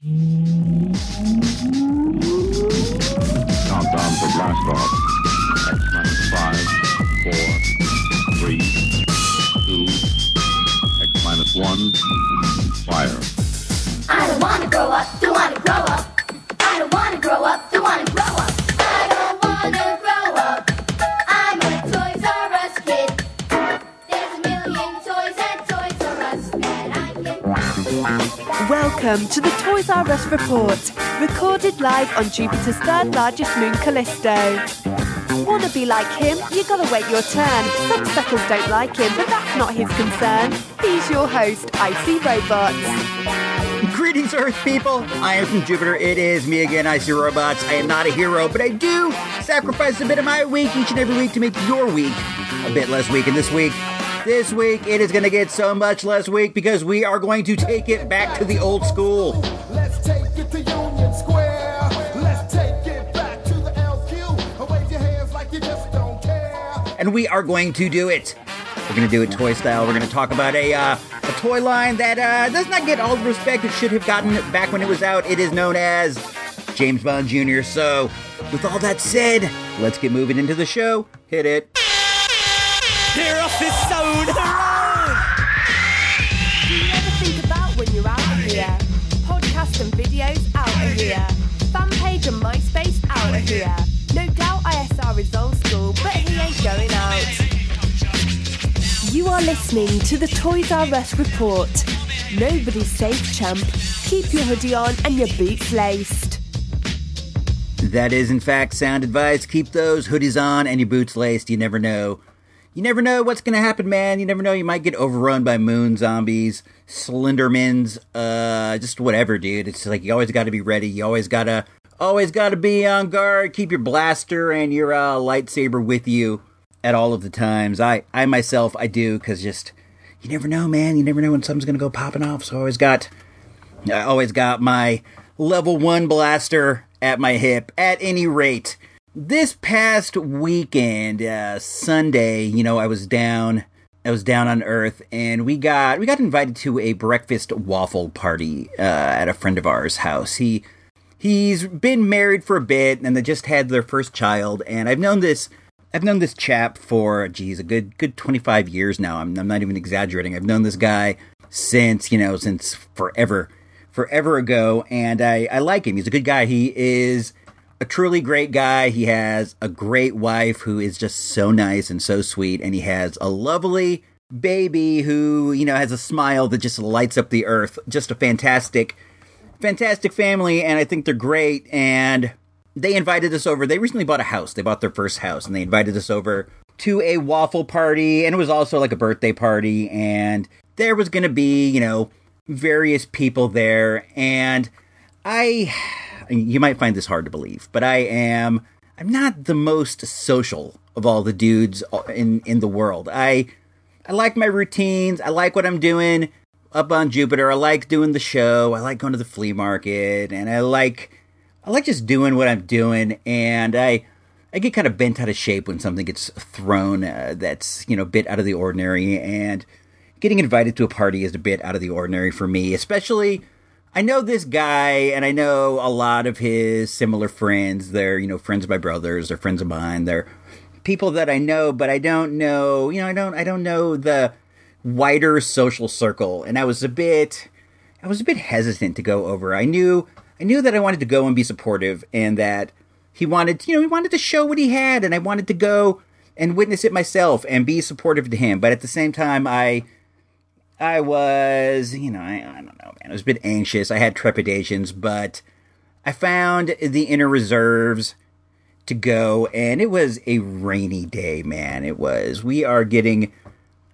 Countdown to blast off. X minus five, four, three, two, X minus one, fire. I don't wanna grow up, don't wanna grow up. Welcome to the Toys R Us report, recorded live on Jupiter's third largest moon, Callisto. Wanna be like him? You gotta wait your turn. Some suckers don't like him, but that's not his concern. He's your host, I See Robots. Greetings, Earth people! I am from Jupiter. It is me again, I See Robots. I am not a hero, but I do sacrifice a bit of my week each and every week to make your week a bit less weak. And this week, this week, it is going to get so much less weak because we are going to take it back to the old school. Let's take it to Union Square. Let's take it back to the LQ. Wave your hands like you just don't care. and we are going to do it. We're going to do it toy style. We're going to talk about a uh, a toy line that uh, does not get all the respect it should have gotten back when it was out. It is known as James Bond Jr. So, with all that said, let's get moving into the show. Hit it. Tear off this zone! Do you ever think about when you're out of here? Podcast and videos out of here. Fan page and MySpace out of here. No doubt ISR is old school, but he ain't going out. You are listening to the Toys R Us report. Nobody's safe, champ. Keep your hoodie on and your boots laced. That is, in fact, sound advice. Keep those hoodies on and your boots laced. You never know. You never know what's to happen, man. You never know. You might get overrun by moon zombies, slendermans, uh, just whatever, dude. It's like you always got to be ready. You always got to, always got to be on guard. Keep your blaster and your uh, lightsaber with you at all of the times. I, I myself, I do, because just, you never know, man. You never know when something's to go popping off. So I always got, I always got my level one blaster at my hip at any rate. This past weekend, uh, Sunday, you know, I was down, I was down on Earth, and we got we got invited to a breakfast waffle party uh, at a friend of ours' house. He he's been married for a bit, and they just had their first child. And I've known this I've known this chap for geez a good good twenty five years now. I'm I'm not even exaggerating. I've known this guy since you know since forever forever ago, and I I like him. He's a good guy. He is a truly great guy. He has a great wife who is just so nice and so sweet, and he has a lovely baby who you know has a smile that just lights up the earth. Just a fantastic fantastic family, and I think they're great. And they invited us over. They recently bought a house. They bought their first house, and they invited us over to a waffle party, and it was also like a birthday party. And there was going to be, you know, various people there, and I. You might find this hard to believe, but I am. I'm not the most social of all the dudes in in the world. I I like my routines. I like what I'm doing up on Jupiter. I like doing the show. I like going to the flea market, and I like I like just doing what I'm doing. And I I get kind of bent out of shape when something gets thrown uh, that's you know a bit out of the ordinary. And getting invited to a party is a bit out of the ordinary for me, especially. I know this guy, and I know a lot of his similar friends. They're, you know, friends of my brothers. They're friends of mine. They're people that I know, but I don't know. You know, I don't. I don't know the wider social circle, and I was a bit. I was a bit hesitant to go over. I knew. I knew that I wanted to go and be supportive, and that he wanted. You know, he wanted to show what he had, and I wanted to go and witness it myself and be supportive to him. But at the same time, I. I was, you know, I, I don't know, man. I was a bit anxious. I had trepidations, but I found the inner reserves to go, and it was a rainy day, man. It was. We are getting.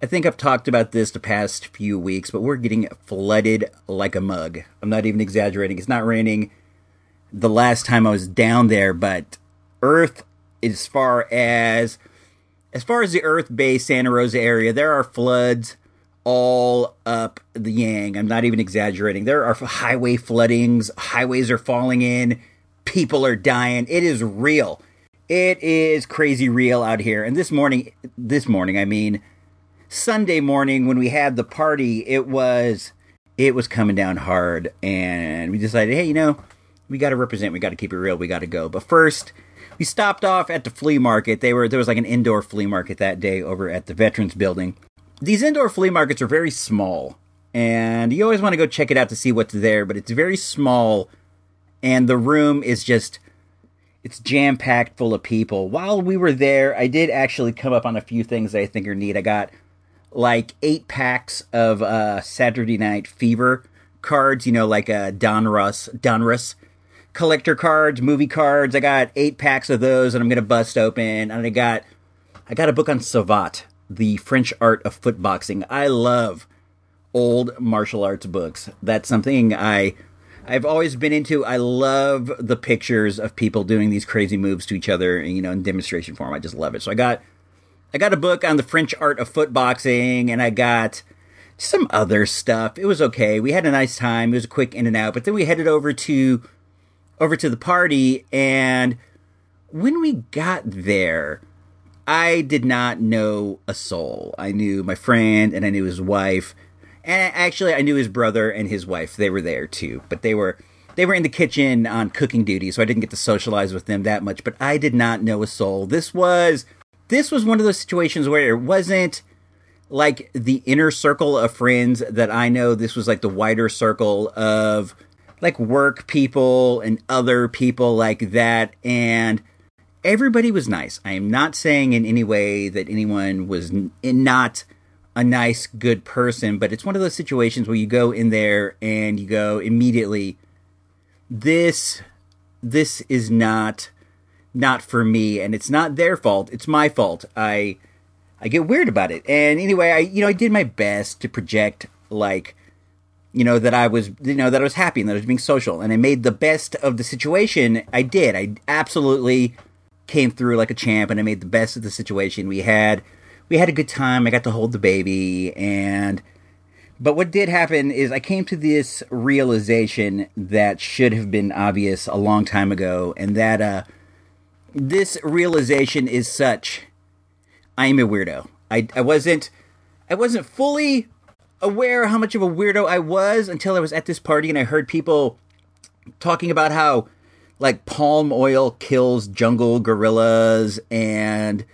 I think I've talked about this the past few weeks, but we're getting flooded like a mug. I'm not even exaggerating. It's not raining the last time I was down there, but Earth, as far as as far as the North Bay Santa Rosa area, there are floods all up the Yang. I'm not even exaggerating. There are highway floodings, highways are falling in, people are dying. It is real. It is crazy real out here. And this morning, this morning, I mean, Sunday morning when we had the party, it was it was coming down hard, and we decided, hey, you know, we got to represent, we got to keep it real, we got to go. But first, we stopped off at the flea market. They were there was like an indoor flea market that day over at the Veterans Building. These indoor flea markets are very small, and you always want to go check it out to see what's there. But it's very small, and the room is just it's jam packed full of people. While we were there, I did actually come up on a few things that I think are neat. I got like eight packs of uh, Saturday Night Fever cards, you know, like uh, Donruss, Don Russ collector cards, movie cards. I got eight packs of those, and I'm gonna bust open. And I got, I got a book on Savate, the French art of foot boxing. I love old martial arts books. That's something I I've always been into. I love the pictures of people doing these crazy moves to each other, you know, in demonstration form. I just love it. So I got I got a book on the French art of foot boxing and I got some other stuff. It was okay. We had a nice time. It was a quick in and out, but then we headed over to over to the party and when we got there, I did not know a soul. I knew my friend and I knew his wife. And actually I knew his brother and his wife. They were there too, but they were they were in the kitchen on cooking duty, so I didn't get to socialize with them that much, but I did not know a soul. This was this was one of those situations where it wasn't like the inner circle of friends that I know. This was like the wider circle of like work people and other people like that. And everybody was nice. I am not saying in any way that anyone was n- not a nice, good person, but it's one of those situations where you go in there and you go immediately, this, this is not, not for me, and it's not their fault. It's my fault. I, I get weird about it. And anyway, I, you know, I did my best to project like, you know, that I was, you know, that I was happy and that I was being social, and I made the best of the situation. I did. I absolutely came through like a champ, and I made the best of the situation. We had, we had a good time. I got to hold the baby, and but what did happen is I came to this realization that should have been obvious a long time ago, and that uh, this realization is such I am a weirdo. I, I wasn't I wasn't fully aware how much of a weirdo I was until I was at this party and I heard people talking about how like palm oil kills jungle gorillas and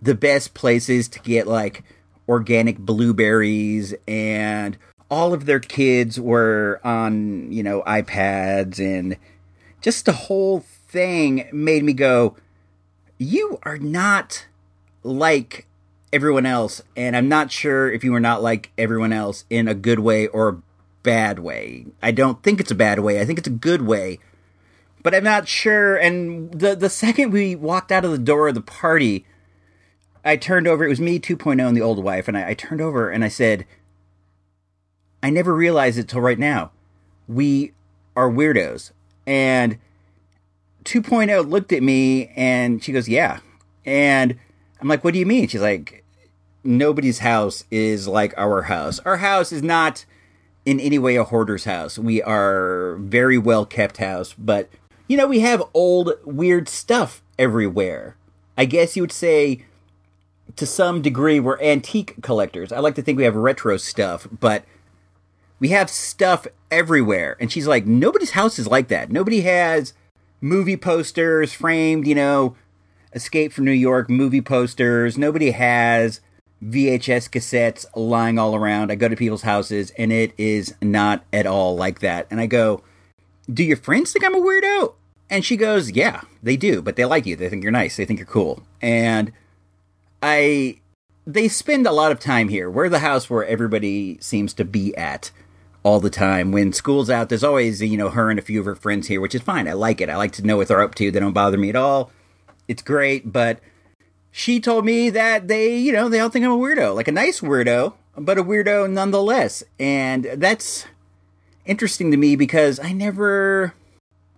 the best places to get like organic blueberries and all of their kids were on, you know, iPads and just the whole thing made me go, you are not like everyone else, and I'm not sure if you are not like everyone else in a good way or a bad way. I don't think it's a bad way. I think it's a good way. But I'm not sure. And the the second we walked out of the door of the party, I turned over. It was me 2.0 and the old wife, and I, I turned over and I said, I never realized it till right now. We are weirdos. And 2.0 looked at me and she goes, Yeah. And I'm like, What do you mean? She's like, Nobody's house is like our house. Our house is not in any way a hoarder's house. We are very well kept house, but you know, we have old weird stuff everywhere. I guess you would say to some degree we're antique collectors. I like to think we have retro stuff, but we have stuff everywhere. And she's like, nobody's house is like that. Nobody has movie posters framed, you know, Escape from New York movie posters. Nobody has VHS cassettes lying all around. I go to people's houses and it is not at all like that. And I go, Do your friends think I'm a weirdo? And she goes, Yeah, they do, but they like you. They think you're nice. They think you're cool. And I they spend a lot of time here. We're the house where everybody seems to be at all the time. When school's out, there's always, you know, her and a few of her friends here, which is fine. I like it. I like to know what they're up to. They don't bother me at all. It's great, but she told me that they, you know, they all think I'm a weirdo, like a nice weirdo, but a weirdo nonetheless. And that's interesting to me because I never,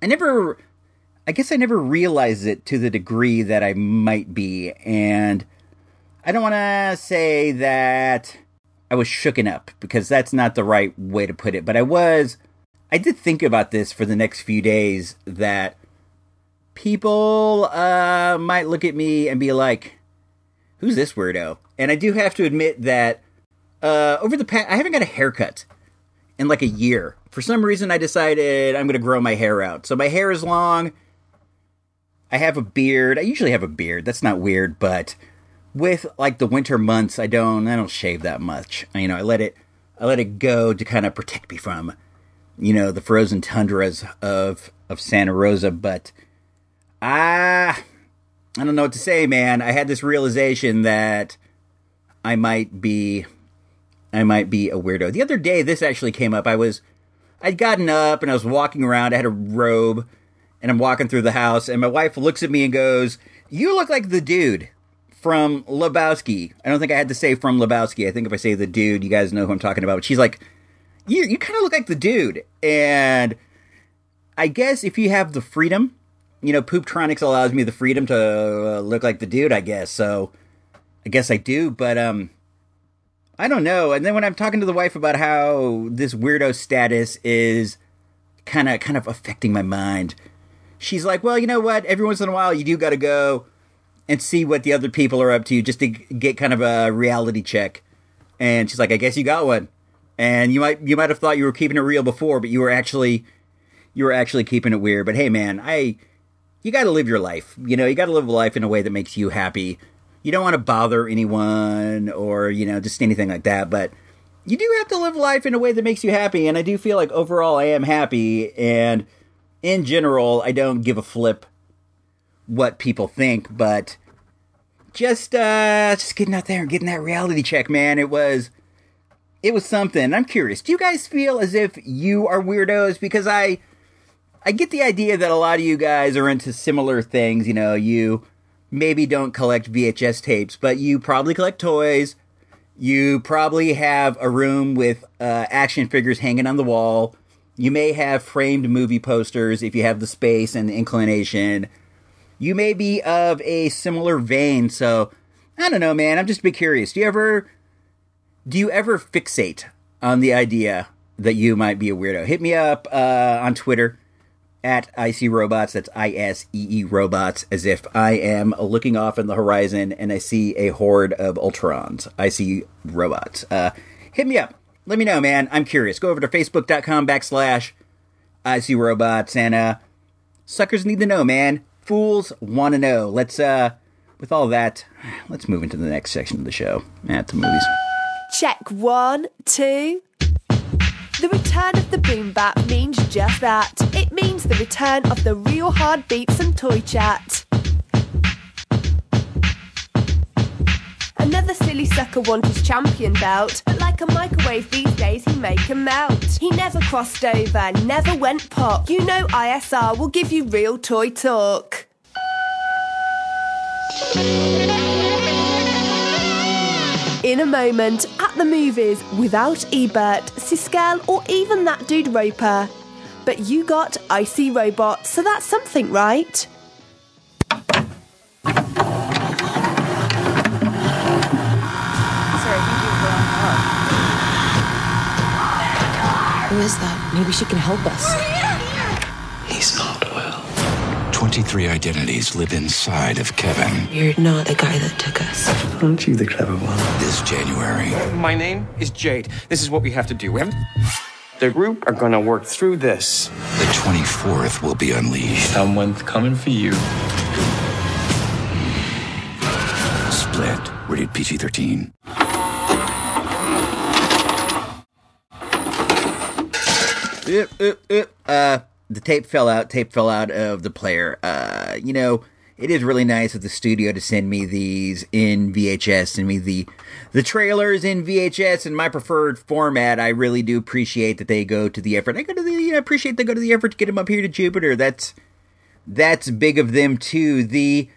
I never, I guess I never realized it to the degree that I might be. And I don't want to say that I was shooken up because that's not the right way to put it, but I was, I did think about this for the next few days that people uh, might look at me and be like, who's this weirdo? And I do have to admit that uh, over the past, I haven't got a haircut in like a year. For some reason, I decided I'm going to grow my hair out. So my hair is long. I have a beard. I usually have a beard. That's not weird, but with like the winter months, I don't I don't shave that much. You know, I let it I let it go to kind of protect me from you know the frozen tundras of of Santa Rosa. But ah, I don't know what to say, man. I had this realization that I might be I might be a weirdo. The other day, this actually came up. I was I'd gotten up and I was walking around. I had a robe and I'm walking through the house, and my wife looks at me and goes, "You look like the dude." From Lebowski. I don't think I had to say from Lebowski. I think if I say the dude, you guys know who I'm talking about. But she's like, you you kind of look like the dude. And I guess if you have the freedom, you know, Pooptronics allows me the freedom to uh, look like the dude. I guess so. I guess I do, but um, I don't know. And then when I'm talking to the wife about how this weirdo status is kind of kind of affecting my mind, she's like, "Well, you know what? Every once in a while, you do got to go and see what the other people are up to, just to get kind of a reality check." And she's like, "I guess you got one." And you might you might have thought you were keeping it real before, but you were actually you were actually keeping it weird. But hey, man, I you got to live your life. You know, you got to live life in a way that makes you happy. You don't want to bother anyone or you know just anything like that, but you do have to live life in a way that makes you happy. And I do feel like overall I am happy, and in general I don't give a flip what people think, but just uh just getting out there and getting that reality check, man. It was it was something. I'm curious. Do you guys feel as if you are weirdos? Because I I get the idea that a lot of you guys are into similar things. You know, you maybe don't collect VHS tapes, but you probably collect toys. You probably have a room with uh, action figures hanging on the wall. You may have framed movie posters if you have the space and the inclination. You may be of a similar vein, so I don't know, man. I'm just a bit curious. Do you ever do you ever fixate on the idea that you might be a weirdo? Hit me up uh, on Twitter at IC Robots. That's I S E E Robots, as if I am looking off in the horizon and I see a horde of Ultrons. I see robots. Uh, hit me up. Let me know, man. I'm curious. Go over to facebook.com backslash IC Robots and uh, suckers need to know, man. Fools want to know. Let's, uh, with all that, let's move into the next section of the show at the movies. Check one, two. The return of the boom bap means just that. It means the return of the real hard beats and toy chat. Another silly sucker wants his champion belt, but like a microwave these days, he make 'em melt. He never crossed over, never went pop. You know ISR will give you real toy talk. In a moment, at the movies, without Ebert, Siskel, or even that dude Roper. But you got I See Robot, so that's something, right? Who is that? Maybe she can help us. He's not well. 23 identities live inside of Kevin. You're not the guy that took us. Aren't you the clever one? This January, My name is Jade. This is what we have to do. We have the group are gonna work through this. the 24th will be unleashed. Someone's coming for you. Split. Rated PG 13. Uh, the tape fell out. Tape fell out of the player. Uh, you know, it is really nice of the studio to send me these in VHS, send me the the trailers in VHS in my preferred format. I really do appreciate that they go to the effort. I go to the, you know, appreciate they go to the effort to get them up here to Jupiter. That's that's big of them too. The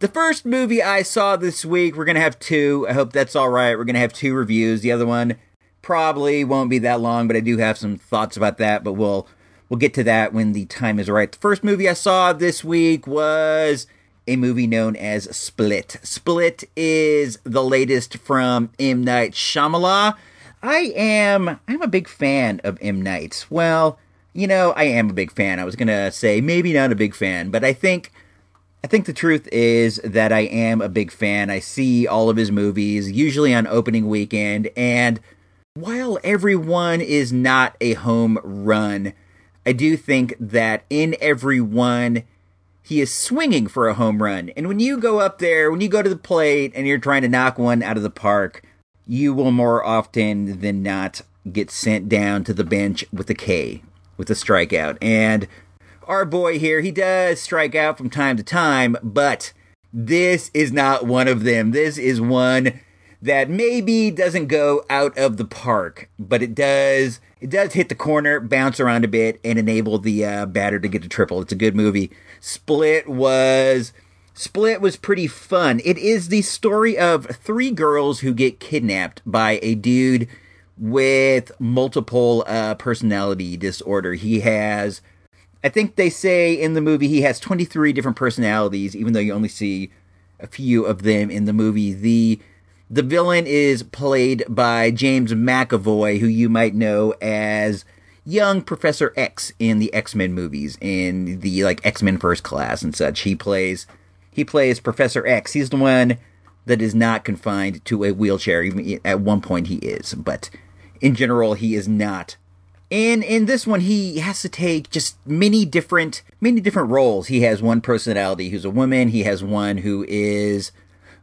the first movie I saw this week, we're gonna have two. I hope that's all right. We're gonna have two reviews. The other one probably won't be that long, but I do have some thoughts about that. But we'll we'll get to that when the time is right. The first movie I saw this week was a movie known as Split. Split is the latest from M Night Shyamalan. I am I'm a big fan of M Night. Well, you know, I am a big fan. I was gonna say maybe not a big fan, but I think I think the truth is that I am a big fan. I see all of his movies, usually on opening weekend, and while everyone is not a home run, I do think that in everyone, he is swinging for a home run. And when you go up there, when you go to the plate and you're trying to knock one out of the park, you will more often than not get sent down to the bench with a K, with a strikeout. And our boy here, he does strike out from time to time, but this is not one of them. This is one that maybe doesn't go out of the park, but it does it does hit the corner, bounce around a bit, and enable the uh, batter to get the triple. It's a good movie. Split was Split was pretty fun. It is the story of three girls who get kidnapped by a dude with multiple uh, personality disorder. He has, I think they say in the movie, he has 23 different personalities, even though you only see a few of them in the movie. The the villain is played by James McAvoy, who you might know as young Professor X in the X Men movies, in the like X Men First Class and such. He plays he plays Professor X. He's the one that is not confined to a wheelchair. Even at one point he is, but in general he is not. And in this one, he has to take just many different many different roles. He has one personality who's a woman. He has one who is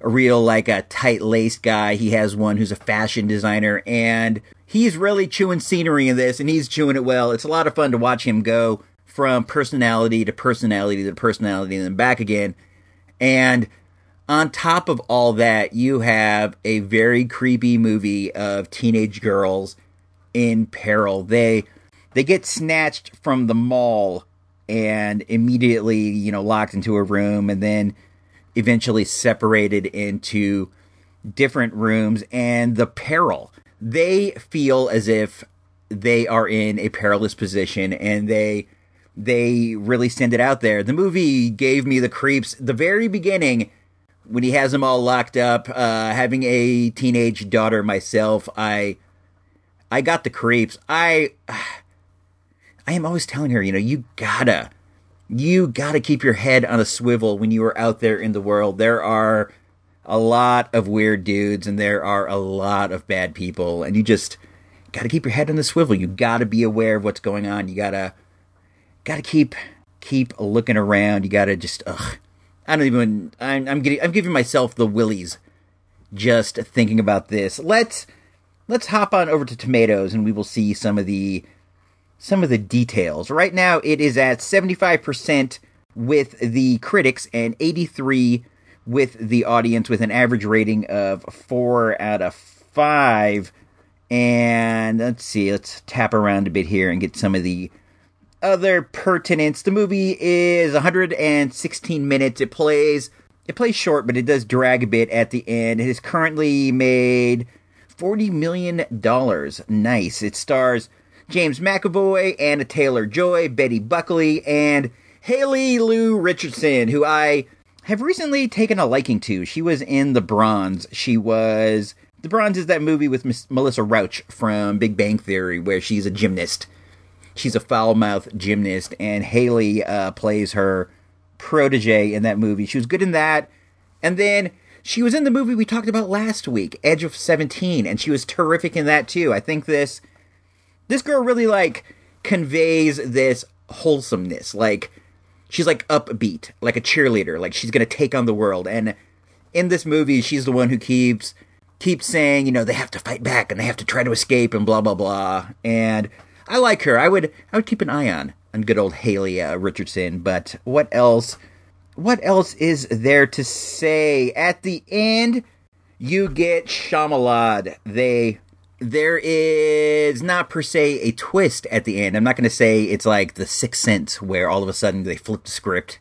a real like a tight laced guy. He has one who's a fashion designer, and he's really chewing scenery in this, and he's chewing it well. It's a lot of fun to watch him go from personality to personality to personality and then back again. And on top of all that, you have a very creepy movie of teenage girls in peril. They they get snatched from the mall and immediately, you know, locked into a room and then eventually separated into different rooms and the peril. They feel as if they are in a perilous position and they they really send it out there. The movie gave me the creeps. The very beginning, when he has them all locked up, uh, having a teenage daughter myself, I I got the creeps. I I am always telling her, you know, you gotta you gotta keep your head on a swivel when you are out there in the world. There are a lot of weird dudes and there are a lot of bad people, and you just gotta keep your head on the swivel. You gotta be aware of what's going on. You gotta gotta keep keep looking around. You gotta just ugh. I don't even. I'm, I'm getting. I'm giving myself the willies just thinking about this. Let's let's hop on over to tomatoes and we will see some of the some of the details. Right now, it is at 75% with the critics and 83 with the audience, with an average rating of four out of five. And let's see, let's tap around a bit here and get some of the other pertinence. The movie is 116 minutes. It plays it plays short, but it does drag a bit at the end. It has currently made 40 million dollars. Nice. It stars James McAvoy, Anya Taylor Joy, Betty Buckley, and Haley Lu Richardson, who I have recently taken a liking to. She was in The Bronze. She was. The Bronze is that movie with Melissa Rauch from Big Bang Theory, where she's a gymnast. She's a foul mouthed gymnast, and Haley uh, plays her protege in that movie. She was good in that. And then she was in the movie we talked about last week, Edge of 17, and she was terrific in that too. I think this this girl really like conveys this wholesomeness. Like she's like upbeat, like a cheerleader, like she's to take on the world. And in this movie, she's the one who keeps keeps saying, you know, they have to fight back and they have to try to escape and blah blah blah. And I like her. I would I would keep an eye on on good old Haley uh, Richardson. But what else? What else is there to say? At the end, you get Shyamalan. They there is not per se a twist at the end. I'm not going to say it's like the Sixth Sense where all of a sudden they flip the script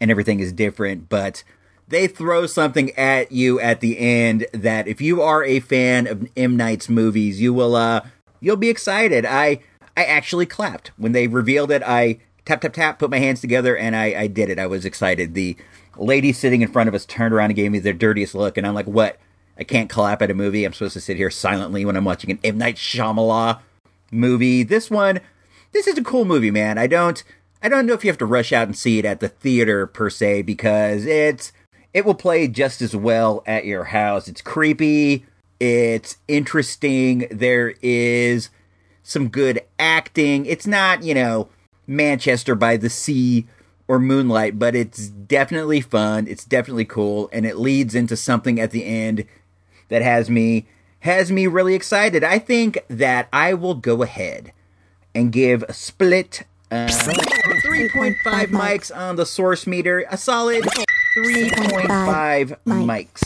and everything is different, but they throw something at you at the end that if you are a fan of M Night's movies, you will uh you'll be excited. I I actually clapped when they revealed it. I tap tap tap put my hands together and I I did it. I was excited. The lady sitting in front of us turned around and gave me their dirtiest look and I'm like, "What? I can't clap at a movie. I'm supposed to sit here silently when I'm watching an M Night Shyamalan movie. This one, this is a cool movie, man. I don't, I don't know if you have to rush out and see it at the theater per se because it's, it will play just as well at your house. It's creepy. It's interesting. There is some good acting. It's not, you know, Manchester by the Sea or Moonlight, but it's definitely fun. It's definitely cool, and it leads into something at the end that has me has me really excited. I think that I will go ahead and give a split uh, 3.5 mics on the source meter, a solid 3.5 mics.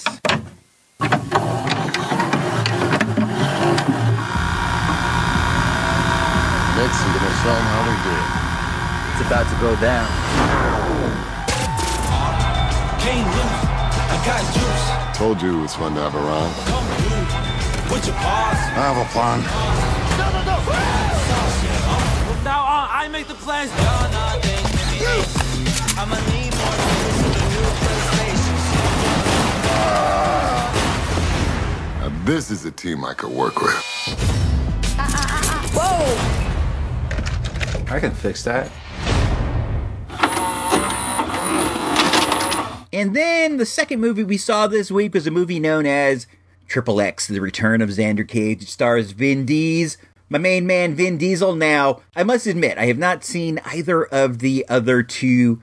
Next, I'm gonna show them how we do it. It's about to go down. Can't lose. I got juice. Told you it's fun to have around. Come through. Put your paws. I have a plan. From now on, I make the plans. I'ma need more niggas the new PlayStation. Now, this is a team I could work with. Uh, uh, Whoa! I can fix that. And then the second movie we saw this week was a movie known as Triple X: The Return of Xander Cage. It stars Vin Diesel, my main man Vin Diesel. Now, I must admit, I have not seen either of the other two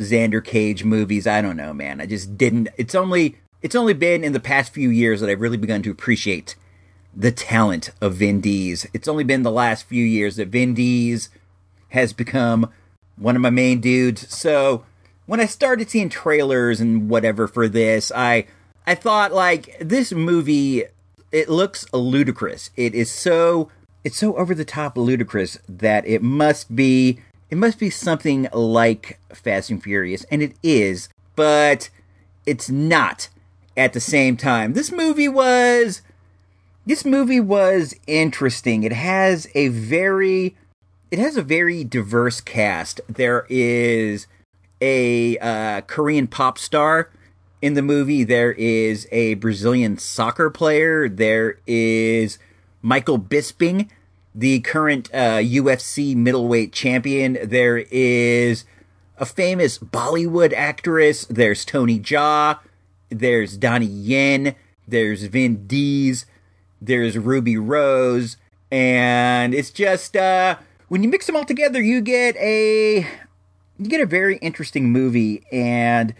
Xander Cage movies. I don't know, man. I just didn't. It's only it's only been in the past few years that I've really begun to appreciate the talent of Vin Diesel. It's only been the last few years that Vin Diesel has become one of my main dudes. So when I started seeing trailers and whatever for this, I I thought like this movie it looks ludicrous. It is so it's so over the top ludicrous that it must be it must be something like Fast and Furious and it is, but it's not at the same time. This movie was this movie was interesting. It has a very it has a very diverse cast. There is a uh, Korean pop star in the movie. There is a Brazilian soccer player. There is Michael Bisping, the current uh, UFC middleweight champion. There is a famous Bollywood actress. There's Tony Jaa. There's Donnie Yen. There's Vin Diesel. There's Ruby Rose. And it's just, uh, when you mix them all together, you get a you get a very interesting movie and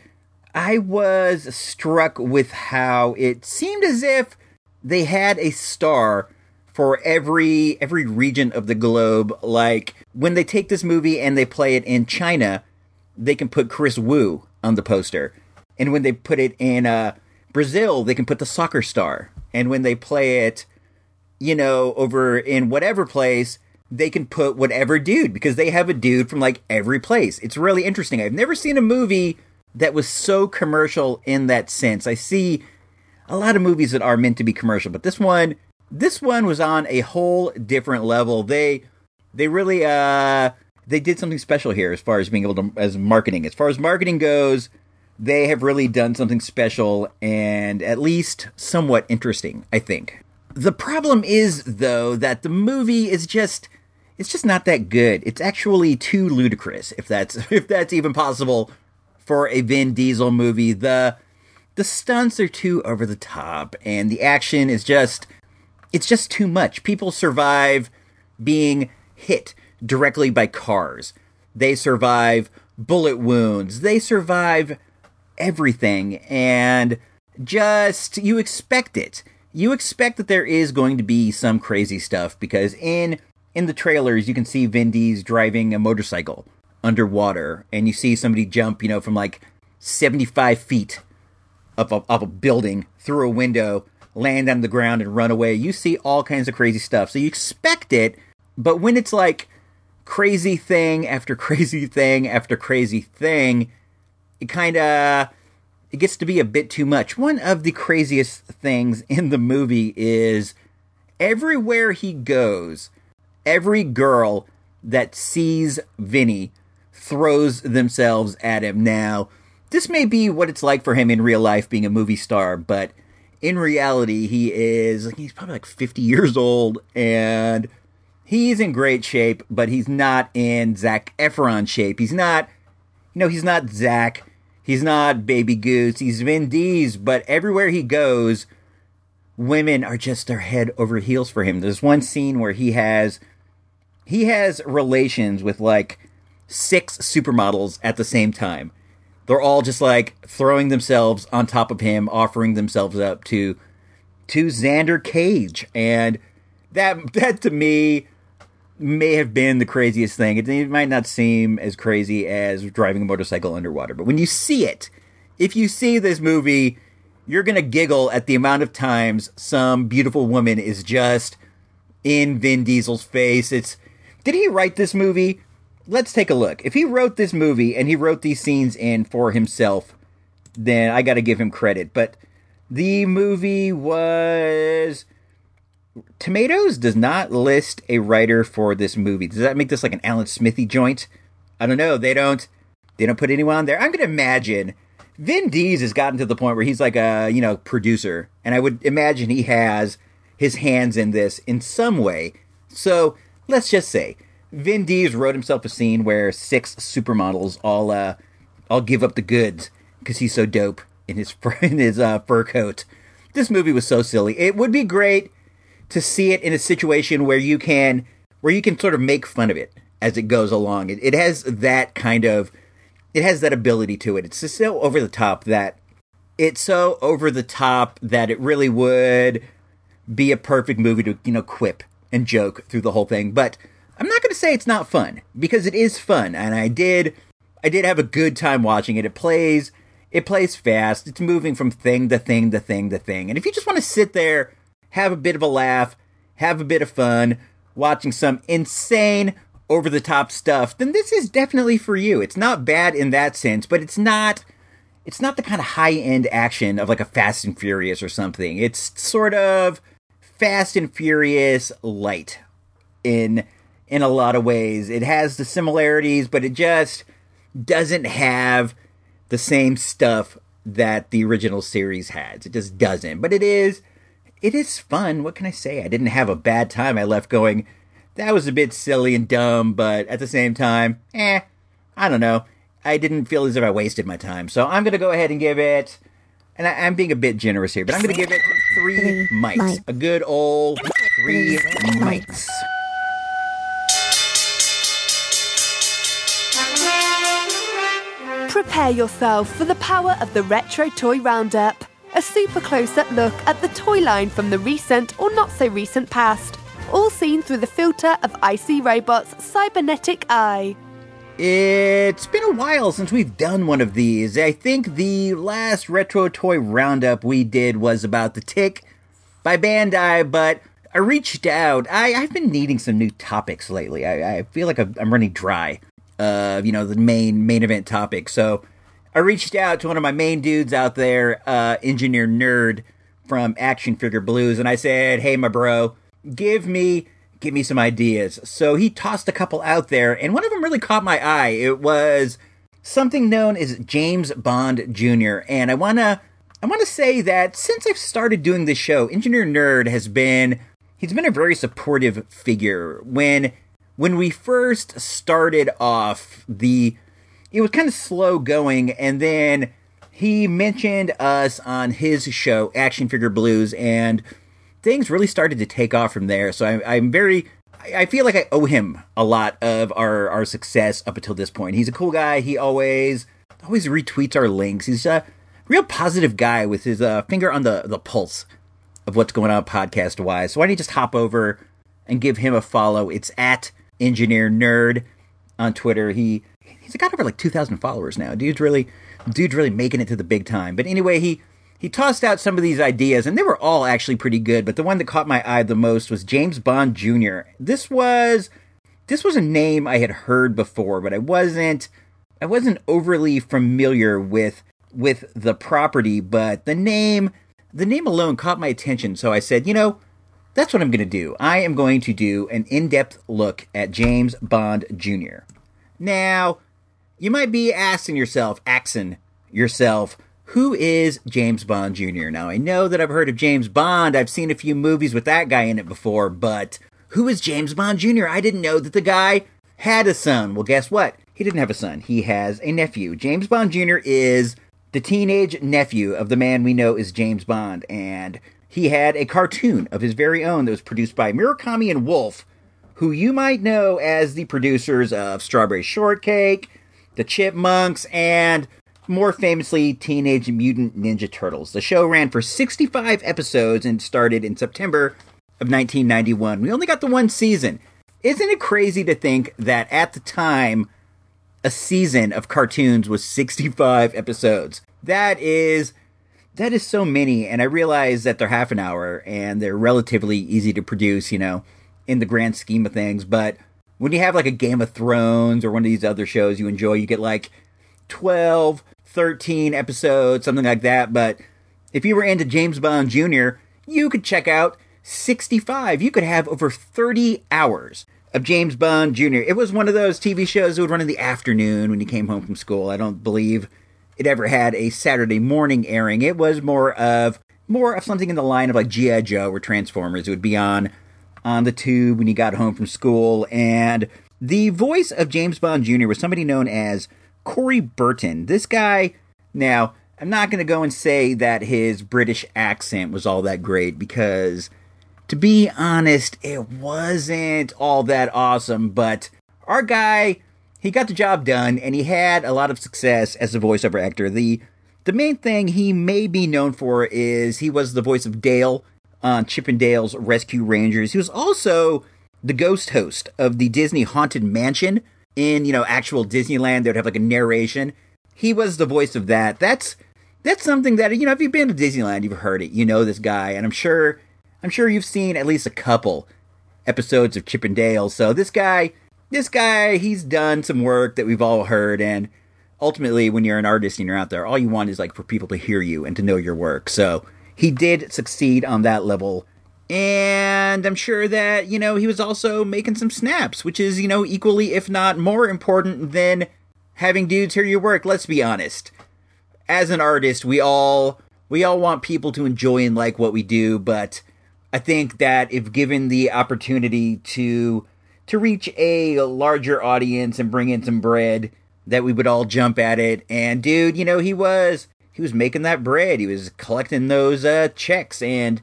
I was struck with how it seemed as if they had a star for every every region of the globe. Like when they take this movie and they play it in China they can put Kris Wu on the poster. And when they put it in uh, Brazil they can put the soccer star. And when they play it you know over in whatever place they can put whatever dude because they have a dude from like every place. It's really interesting. I've never seen a movie that was so commercial in that sense. I see a lot of movies that are meant to be commercial, but this one this one was on a whole different level. They they really uh they did something special here as far as being able to as marketing. As far as marketing goes, they have really done something special and at least somewhat interesting, I think. The problem is though that the movie is just it's just not that good. It's actually too ludicrous, if that's if that's even possible for a Vin Diesel movie. The the stunts are too over the top, and the action is just it's just too much. People survive being hit directly by cars. They survive bullet wounds. They survive everything, and just you expect it. You expect that there is going to be some crazy stuff because in in the trailers, you can see Vin Diesel driving a motorcycle underwater, and you see somebody jump, you know, from like 75 feet up a, up a building through a window, land on the ground, and run away. You see all kinds of crazy stuff. So you expect it, but when it's like crazy thing after crazy thing after crazy thing, it kind of it gets to be a bit too much. One of the craziest things in the movie is everywhere he goes, every girl that sees Vinny throws themselves at him. Now, this may be what it's like for him in real life being a movie star, but in reality, he is he's probably like 50 years old and he's in great shape, but he's not in Zac Efron shape. He's not, you know, he's not Zach. He's not Baby Goose. He's Vin Diesel, but everywhere he goes, women are just their head over heels for him. There's one scene where he has he has relations with like six supermodels at the same time. They're all just like throwing themselves on top of him, offering themselves up to to Xander Cage, and that that to me may have been the craziest thing. It, it might not seem as crazy as driving a motorcycle underwater, but when you see it, if you see this movie, you're gonna giggle at the amount of times some beautiful woman is just in Vin Diesel's face. It's did he write this movie? Let's take a look. If he wrote this movie and he wrote these scenes in for himself, then I got to give him credit. But the movie was Tomatoes does not list a writer for this movie. Does that make this like an Alan Smithee joint? I don't know. They don't. They don't put anyone on there. I'm gonna imagine Vin Diesel has gotten to the point where he's like a you know producer, and I would imagine he has his hands in this in some way. So let's just say Vin Diesel wrote himself a scene where six supermodels all uh all give up the goods because he's so dope in his in his uh, fur coat. This movie was so silly. It would be great to see it in a situation where you can where you can sort of make fun of it as it goes along. It, it has that kind of it has that ability to it. It's just so over the top that it's so over the top that it really would be a perfect movie to you know quip and joke through the whole thing. But I'm not going to say it's not fun because it is fun, and I did I did have a good time watching it. It plays it plays fast. It's moving from thing to thing to thing to thing. And if you just want to sit there, have a bit of a laugh, have a bit of fun, watching some insane over the top stuff, then this is definitely for you. It's not bad in that sense, but it's not it's not the kind of high end action of like a Fast and Furious or something. It's sort of Fast and Furious light in in a lot of ways. It has the similarities, but it just doesn't have the same stuff that the original series has. It just doesn't. But it is it is fun. What can I say? I didn't have a bad time. I left going, that was a bit silly and dumb, but at the same time, eh, I don't know. I didn't feel as if I wasted my time. So I'm going to go ahead and give it, and I, am being a bit generous here, but I'm going to give it three, three mics. mics. A good old three mics. Prepare yourself for the power of the Retro Toy Roundup. A super close up look at the toy line from the recent or not so recent past. All seen through the filter of IC Robot's cybernetic eye. It's been a while since we've done one of these. I think the last Retro Toy Roundup we did was about The Tick by Bandai, but I reached out. I, have been needing some new topics lately. I, I feel like I'm running dry of, you know, the main main event topic. So I reached out to one of my main dudes out there, uh, engineer nerd from Action Figure Blues, and I said, "Hey, my bro, give me give me some ideas." So he tossed a couple out there, and one of them really caught my eye. It was something known as James Bond Jr. And I wanna I wanna say that since I've started doing this show, Engineer Nerd has been he's been a very supportive figure when when we first started off, the it was kind of slow going, and then he mentioned us on his show, Action Figure Blues, and things really started to take off from there. So I, I'm very I feel like I owe him a lot of our, our success up until this point. He's a cool guy. He always always retweets our links. He's a real positive guy with his uh, finger on the, the pulse of what's going on podcast wise. So why don't you just hop over and give him a follow? It's at engineer nerd on Twitter. He he's got over like two thousand followers now. Dude's really dude's really making it to the big time. But anyway, he he tossed out some of these ideas, and they were all actually pretty good. But the one that caught my eye the most was James Bond Jr. This was this was a name I had heard before, but I wasn't I wasn't overly familiar with with the property. But the name the name alone caught my attention, so I said, you know that's what I'm going to do. I am going to do an in depth look at James Bond Jr. Now, you might be asking yourself, asking yourself, who is James Bond Jr.? Now, I know that I've heard of James Bond. I've seen a few movies with that guy in it before, but who is James Bond Jr.? I didn't know that the guy had a son. Well, guess what? He didn't have a son. He has a nephew. James Bond Jr. is the teenage nephew of the man we know as James Bond, and he had a cartoon of his very own that was produced by Murakami and Wolf, who you might know as the producers of Strawberry Shortcake, The Chipmunks, and more famously, Teenage Mutant Ninja Turtles. The show ran for 65 episodes and started in September of 1991. We only got the one season. Isn't it crazy to think that at the time, a season of cartoons was 65 episodes? That is that is so many and I realize that they're half an hour and they're relatively easy to produce, you know, in the grand scheme of things, but when you have like a Game of Thrones or one of these other shows you enjoy, you get like 12, 13 episodes, something like that. But if you were into James Bond Jr., you could check out 65. You could have over 30 hours of James Bond Jr. It was one of those TV shows that would run in the afternoon when you came home from school. I don't believe it ever had a Saturday morning airing. It was more of more of something in the line of like G.I. Joe or Transformers. It would be on on the tube when you got home from school. And the voice of James Bond Jr. was somebody known as Corey Burton. This guy, now, I'm not going to go and say that his British accent was all that great because, to be honest, it wasn't all that awesome. But our guy, he got the job done and he had a lot of success as a voiceover actor. The the main thing he may be known for is he was the voice of Dale on Chip 'n Dale's Rescue Rangers. He was also the ghost host of the Disney Haunted Mansion in, you know, actual Disneyland. They would have like a narration. He was the voice of that. That's that's something that you know if you've been to Disneyland, you've heard it. You know this guy, and I'm sure I'm sure you've seen at least a couple episodes of Chip 'n Dale. So this guy, this guy, he's done some work that we've all heard, and ultimately, when you're an artist and you're out there, all you want is like for people to hear you and to know your work. So he did succeed on that level. And I'm sure that, you know, he was also making some snaps, which is, you know, equally, if not more important than having dudes hear your work. Let's be honest. As an artist, we all we all want people to enjoy and like what we do, but I think that if given the opportunity to to reach a larger audience and bring in some bread, that we would all jump at it. And dude, you know, he was he was making that bread. He was collecting those uh, checks, and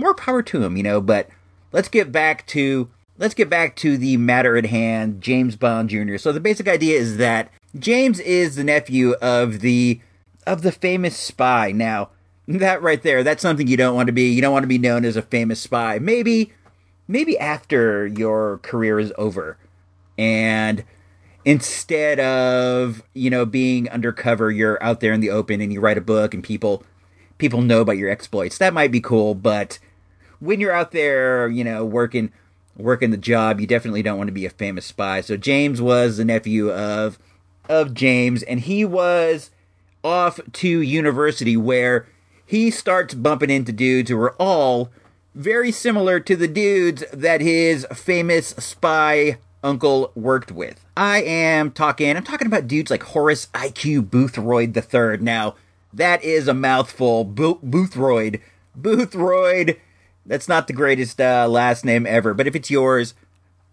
more power to him, you know. But let's get back to let's get back to the matter at hand, James Bond Jr. So the basic idea is that James is the nephew of the of the famous spy. Now, that right there, that's something you don't want to be. You don't want to be known as a famous spy. Maybe maybe after your career is over. And instead of you know being undercover you're out there in the open and you write a book and people people know about your exploits that might be cool but when you're out there you know working working the job you definitely don't want to be a famous spy so james was the nephew of of james and he was off to university where he starts bumping into dudes who are all very similar to the dudes that his famous spy uncle worked with. I am talking, I'm talking about dudes like Horace IQ Boothroyd III. Now, that is a mouthful. Bo- Boothroyd. Boothroyd. That's not the greatest uh, last name ever, but if it's yours,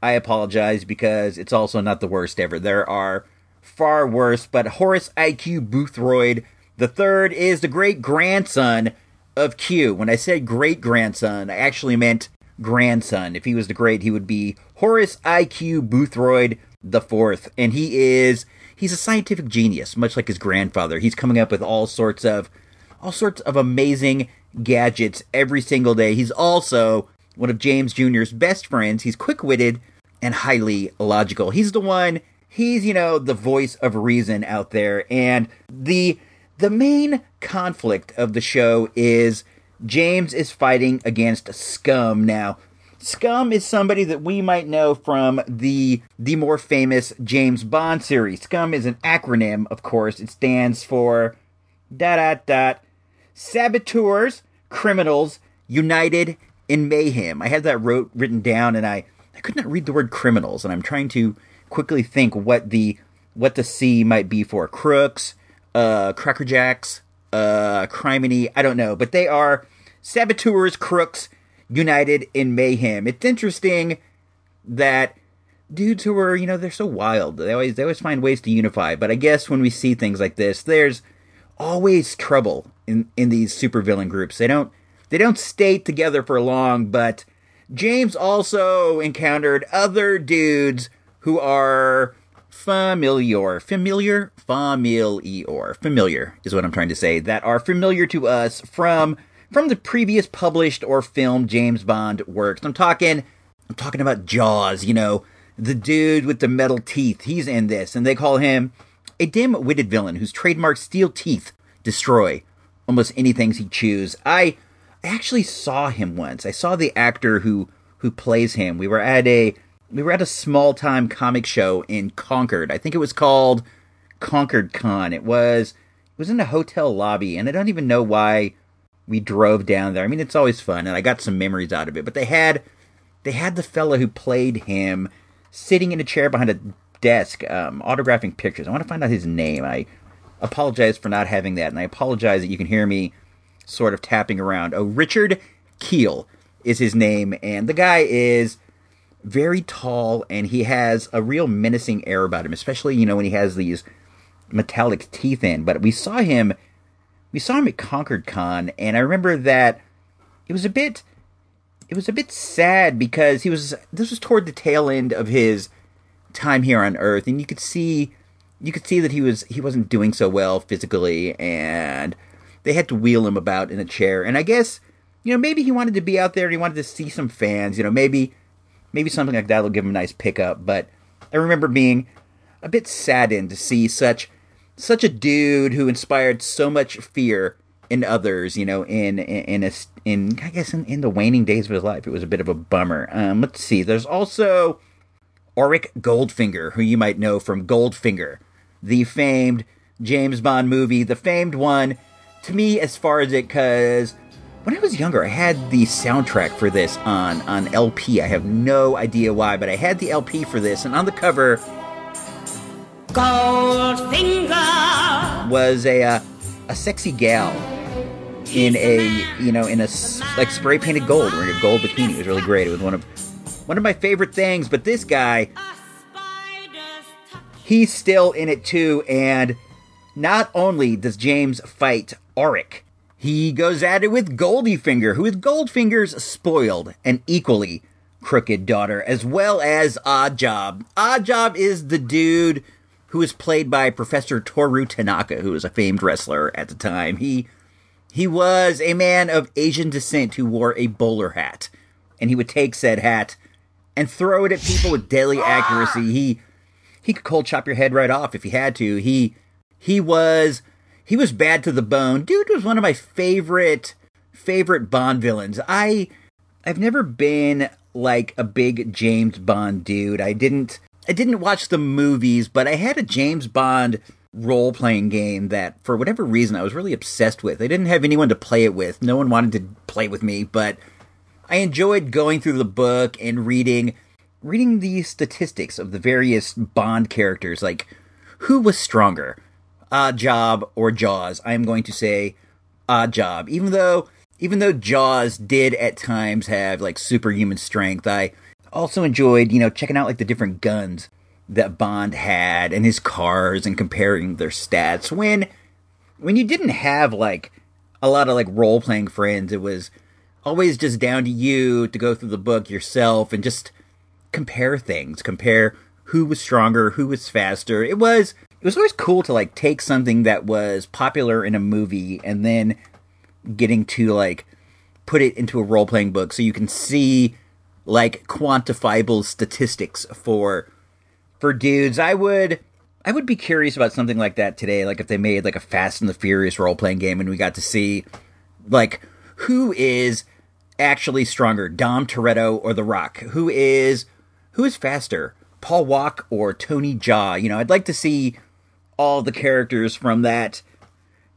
I apologize because it's also not the worst ever. There are far worse, but Horace IQ Boothroyd III is the great grandson of Q. When I said great grandson, I actually meant grandson. If he was the great, he would be Horace IQ Boothroyd the fourth, and he is he's a scientific genius, much like his grandfather. He's coming up with all sorts of all sorts of amazing gadgets every single day. He's also one of James Jr.'s best friends. He's quick-witted and highly logical. He's the one he's, you know, the voice of reason out there. And the the main conflict of the show is James is fighting against Scum. Now, Scum is somebody that we might know from the the more famous James Bond series. Scum is an acronym, of course. It stands for dot dot dot saboteurs, criminals united in mayhem. I had that wrote written down, and I I could not read the word criminals, and I'm trying to quickly think what the what the C might be for crooks, uh, crackerjacks, uh, criminy. I don't know, but they are saboteurs, crooks united in mayhem. It's interesting that dudes who are, you know, they're so wild. They always they always find ways to unify. But I guess when we see things like this, there's always trouble in in these supervillain groups. They don't they don't stay together for long, but James also encountered other dudes who are familiar, familiar, familiar, familiar is what I'm trying to say. That are familiar to us from from the previous published or filmed James Bond works. I'm talking, I'm talking about Jaws. You know, the dude with the metal teeth. He's in this, and they call him a dim-witted villain whose trademark steel teeth destroy almost anything he chews. I I actually saw him once. I saw the actor who who plays him. We were at a we were at a small time comic show in Concord. I think it was called Concord Con. It was it was in a hotel lobby, and I don't even know why we drove down there. I mean, it's always fun, and I got some memories out of it. But they had they had the fellow who played him sitting in a chair behind a desk, um, autographing pictures. I want to find out his name. I apologize for not having that, and I apologize that you can hear me sort of tapping around. Oh, Richard Kiel is his name, and the guy is very tall, and he has a real menacing air about him, especially you know when he has these metallic teeth in. But we saw him, we saw him at Concord Con, and I remember that it was a bit, it was a bit sad because he was. This was toward the tail end of his time here on Earth, and you could see, you could see that he was he wasn't doing so well physically, and they had to wheel him about in a chair. And I guess, you know, maybe he wanted to be out there and he wanted to see some fans. You know, maybe maybe something like that will give him a nice pickup. But I remember being a bit saddened to see such such a dude who inspired so much fear in others. You know, in in, a in I guess in, in the waning days of his life, it was a bit of a bummer. Um, let's see. There's also Auric Goldfinger, who you might know from Goldfinger, the famed James Bond movie, the famed one to me as far as it because when I was younger, I had the soundtrack for this on on LP. I have no idea why, but I had the LP for this, and on the cover Goldfinger was a uh, a sexy gal in a you know in a like spray painted gold wearing a gold bikini. It was really great. It was one of one of my favorite things. But this guy, he's still in it too, and not only does James fight Auric, he goes at it with Goldiefinger, who is Goldfinger's spoiled and equally crooked daughter, as well as Oddjob. Oddjob is the dude who is played by Professor Toru Tanaka, who was a famed wrestler at the time. He he was a man of Asian descent who wore a bowler hat, and he would take said hat and throw it at people with deadly accuracy. He he could cold chop your head right off if he had to. He he was he was bad to the bone. Dude was one of my favorite favorite Bond villains. I I've never been like a big James Bond dude. I didn't I didn't watch the movies, but I had a James Bond role playing game that for whatever reason I was really obsessed with. I didn't have anyone to play it with. No one wanted to play with me, but I enjoyed going through the book and reading reading the statistics of the various Bond characters like who was stronger, Odd Job or Jaws. I am going to say Odd Job, even though even though Jaws did at times have like superhuman strength. I also enjoyed you know checking out like the different guns that Bond had and his cars and comparing their stats when when you didn't have like a lot of like role playing friends. It was always just down to you to go through the book yourself and just compare things, compare who was stronger, who was faster. It was it was always cool to like take something that was popular in a movie and then getting to like put it into a role playing book so you can see like quantifiable statistics for for dudes. I would I would be curious about something like that today, like if they made like a Fast and the Furious role playing game and we got to see like who is actually stronger, Dom Toretto or The Rock? Who is who is faster, Paul Walk or Tony Jaa? You know, I'd like to see all the characters from that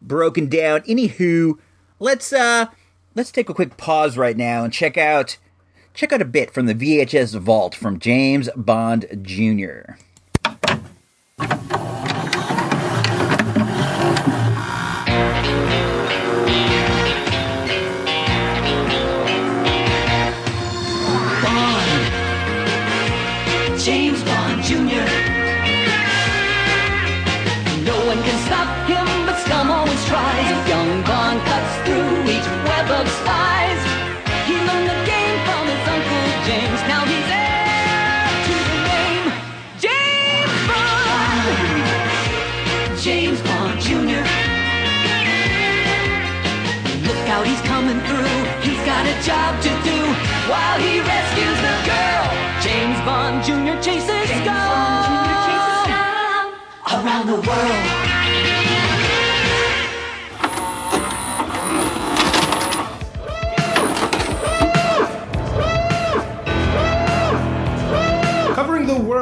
broken down. Anywho, let's uh let's take a quick pause right now and check out check out a bit from the VHS vault from James Bond Jr.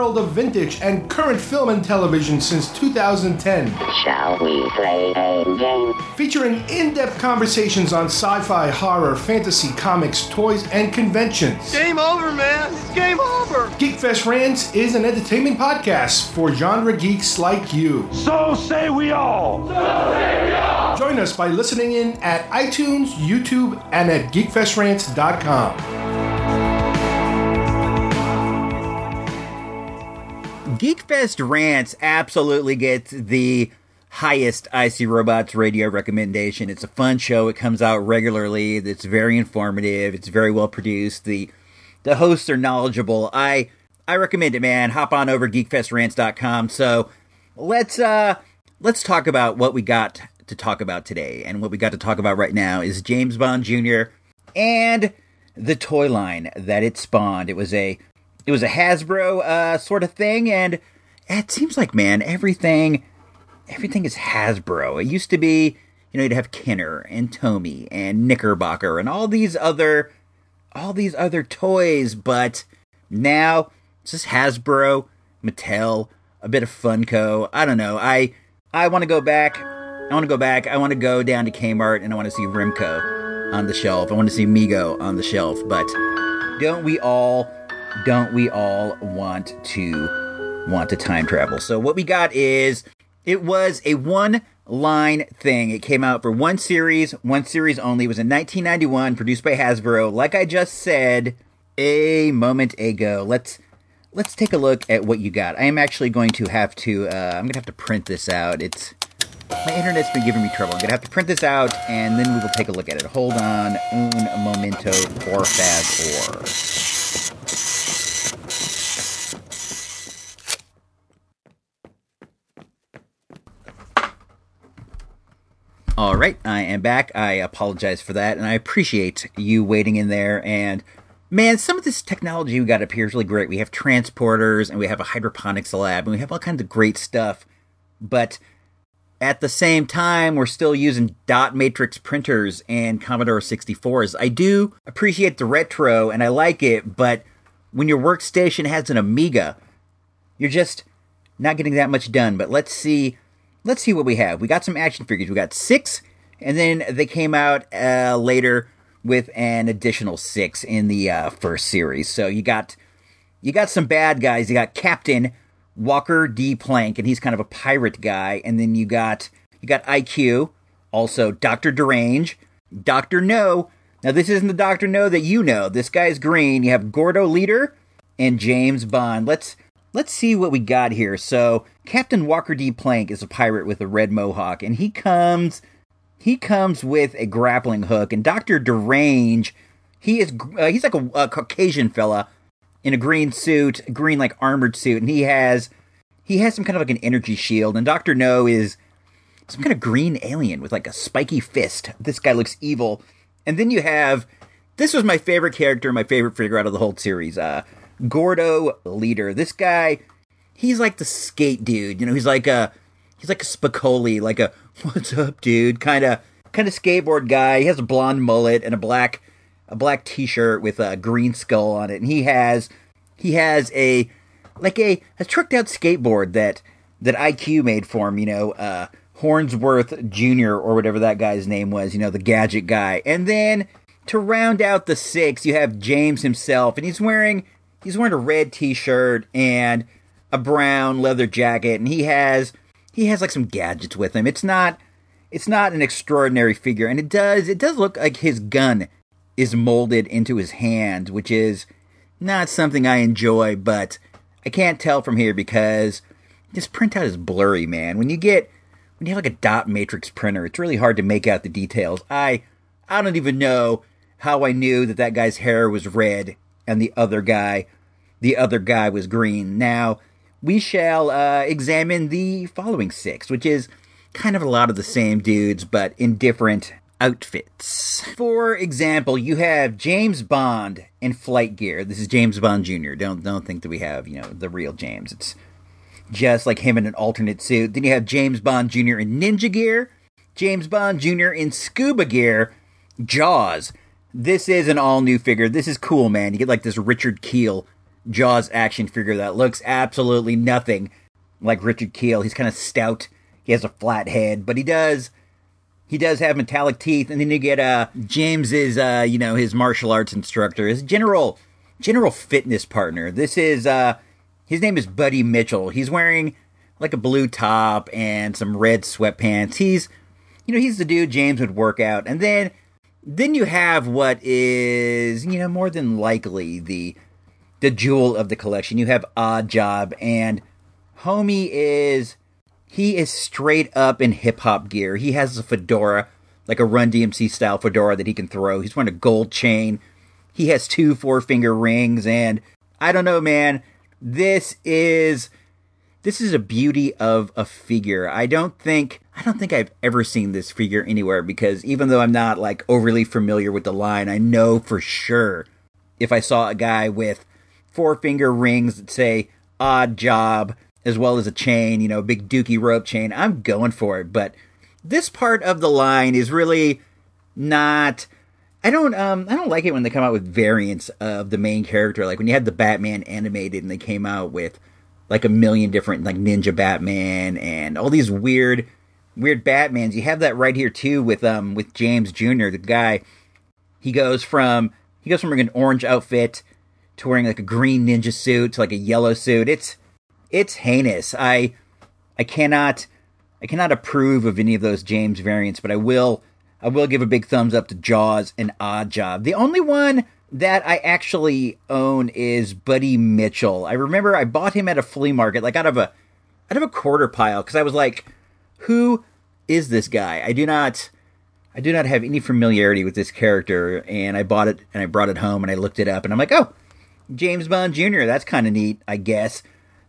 world of vintage and current film and television since 2010. Shall we play a game? Featuring in depth conversations on sci fi, horror, fantasy, comics, toys, and conventions. Game over, man. It's game over. Geekfest Rants is an entertainment podcast for genre geeks like you. So say we all. So say we all. Join us by listening in at iTunes, YouTube, and at geekfestrants.com. Geekfest Rants absolutely gets the highest I See Robots radio recommendation. It's a fun show. It comes out regularly. It's very informative. It's very well produced. The the hosts are knowledgeable. I I recommend it, man. Hop on over geekfestrants.com. So, let's uh let's talk about what we got to talk about today. And what we got to talk about right now is James Bond Jr. and the toy line that it spawned. It was a it was a Hasbro uh, sort of thing, and it seems like man, everything everything is Hasbro. It used to be, you know, you'd have Kenner and Tomy and Knickerbocker and all these other all these other toys, but now it's just Hasbro, Mattel, a bit of Funko. I don't know. I I want to go back. I want to go back. I want to go down to Kmart and I want to see Remco on the shelf. I want to see Mego on the shelf, but don't we all don't we all want to want to time travel? So what we got is it was a one line thing. It came out for one series, one series only. It was in 1991, produced by Hasbro. Like I just said a moment ago, let's let's take a look at what you got. I am actually going to have to. Uh, I'm gonna have to print this out. It's my internet's been giving me trouble. I'm gonna have to print this out, and then we will take a look at it. Hold on, un momento, por favor. All right, I am back. I apologize for that, and I appreciate you waiting in there. And man, some of this technology we got up here is really great. We have transporters, and we have a hydroponics lab, and we have all kinds of great stuff. But at the same time, we're still using dot matrix printers and Commodore 64s. I do appreciate the retro, and I like it, but when your workstation has an Amiga, you're just not getting that much done. But let's see let's see what we have. We got some action figures. We got six, and then they came out uh, later with an additional six in the uh, first series. So you got you got some bad guys. You got Captain Walker D. Plank, and he's kind of a pirate guy. And then you got you got IQ, also Doctor Derange, Doctor No. Now this isn't the Doctor No that you know. This guy's green. You have Gordo Leiter and James Bond. Let's let's see what we got here. So Captain Walker D. Plank is a pirate with a red mohawk, and he comes he comes with a grappling hook. And Doctor Derange, he is uh, he's like a, a, Caucasian fella in a green suit, green like armored suit, and he has he has some kind of like an energy shield. And Doctor No is some kind of green alien with like a spiky fist. This guy looks evil. And then you have this was my favorite character, my favorite figure out of the whole series. Uh, Gordo Leiter. This guy, he's like the skate dude. You know, he's like a he's like a Spicoli, like a what's up, dude, kind of kind of skateboard guy. He has a blonde mullet and a black a black t-shirt with a green skull on it, and he has he has a like a a tricked out skateboard that that IQ made for him. You know, uh, Hornsworth Jr. or whatever that guy's name was. You know, the gadget guy, and then. To round out the six, you have James himself, and he's wearing he's wearing a red t-shirt and a brown leather jacket and he has he has like some gadgets with him. It's not it's not an extraordinary figure and it does it does look like his gun is molded into his hand which is not something i enjoy but i can't tell from here because this printout is blurry man. When you get when you have like a dot matrix printer it's really hard to make out the details. I i don't even know how i knew that that guy's hair was red and the other guy the other guy was green. Now, we shall uh, examine the following six, which is kind of a lot of the same dudes, but in different outfits. For example, you have James Bond in flight gear. This is James Bond Jr. Don't don't think that we have you know the real James. It's just like him in an alternate suit. Then you have James Bond Jr. in ninja gear. James Bond Jr. in scuba gear. Jaws. This is an all new figure. This is cool, man. You get like this Richard Kiel Jaws action figure that looks absolutely nothing like Richard Kiel. He's kind of stout. He has a flat head, but he does he does have metallic teeth. And then you get uh James's uh you know his martial arts instructor, his general general fitness partner. This is uh his name is Buddy Mitchell. He's wearing like a blue top and some red sweatpants. He's you know he's the dude James would work out. And then then you have what is you know more than likely the the jewel of the collection. You have Odd Job and Homie is he is straight up in hip hop gear. He has a fedora, like a Run DMC style fedora that he can throw. He's wearing a gold chain. He has two four finger rings, and I don't know, man. This is this is a beauty of a figure. I don't think I don't think I've ever seen this figure anywhere because even though I'm not like overly familiar with the line, I know for sure if I saw a guy with four finger rings that say odd job as well as a chain, you know, big dookie rope chain, I'm going for it. But this part of the line is really not I don't um I don't like it when they come out with variants of the main character. Like when you had the Batman animated and they came out with like a million different like Ninja Batman and all these weird weird Batmans. You have that right here too with um with James Jr. the guy he goes from he goes from wearing an orange outfit to wearing like a green ninja suit to like a yellow suit. It's it's heinous. I I cannot I cannot approve of any of those James variants, but I will I will give a big thumbs up to Jaws and Odd Job. The only one that I actually own is Buddy Mitchell. I remember I bought him at a flea market, like out of a out of a quarter pile, because I was like, who is this guy? I do not I do not have any familiarity with this character, and I bought it and I brought it home and I looked it up and I'm like, oh, James Bond Jr. That's kind of neat, I guess.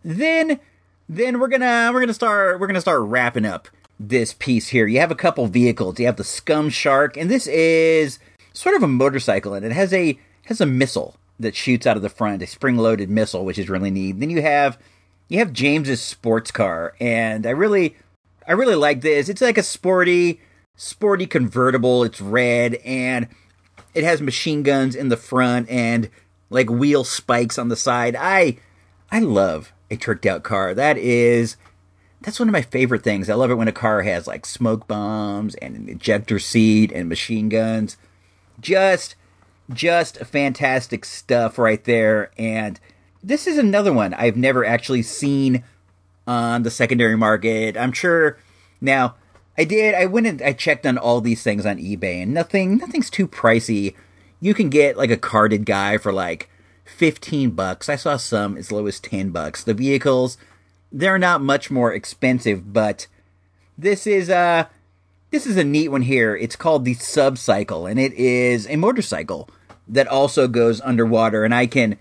Then then we're gonna we're gonna start we're gonna start wrapping up this piece here. You have a couple vehicles. You have the Scum Shark, and this is sort of a motorcycle, and it has a has a missile that shoots out of the front, a spring loaded missile, which is really neat. Then you have you have James's sports car, and I really I really like this. It's like a sporty sporty convertible. It's red and it has machine guns in the front and like wheel spikes on the side. I I love a tricked out car. That is that's one of my favorite things. I love it when a car has like smoke bombs and an ejector seat and machine guns. Just just fantastic stuff right there and this is another one I've never actually seen on the secondary market. I'm sure now I did I went and I checked on all these things on eBay and nothing nothing's too pricey. You can get like a carded guy for like 15 bucks. I saw some as low as 10 bucks. The vehicles, they're not much more expensive, but this is uh this is a neat one here. It's called the Subcycle and it is a motorcycle that also goes underwater and I can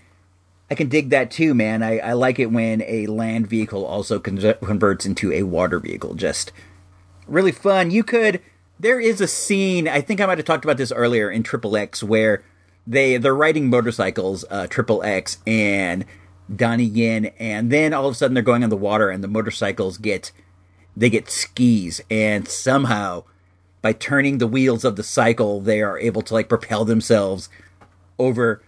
I can dig that too, man. I, I like it when a land vehicle also con- converts into a water vehicle. Just really fun. You could there is a scene, I think I might have talked about this earlier in Triple X where they they're riding motorcycles, uh, Triple X and Donnie Yen, and then all of a sudden they're going on the water, and the motorcycles get they get skis, and somehow by turning the wheels of the cycle, they are able to like propel themselves over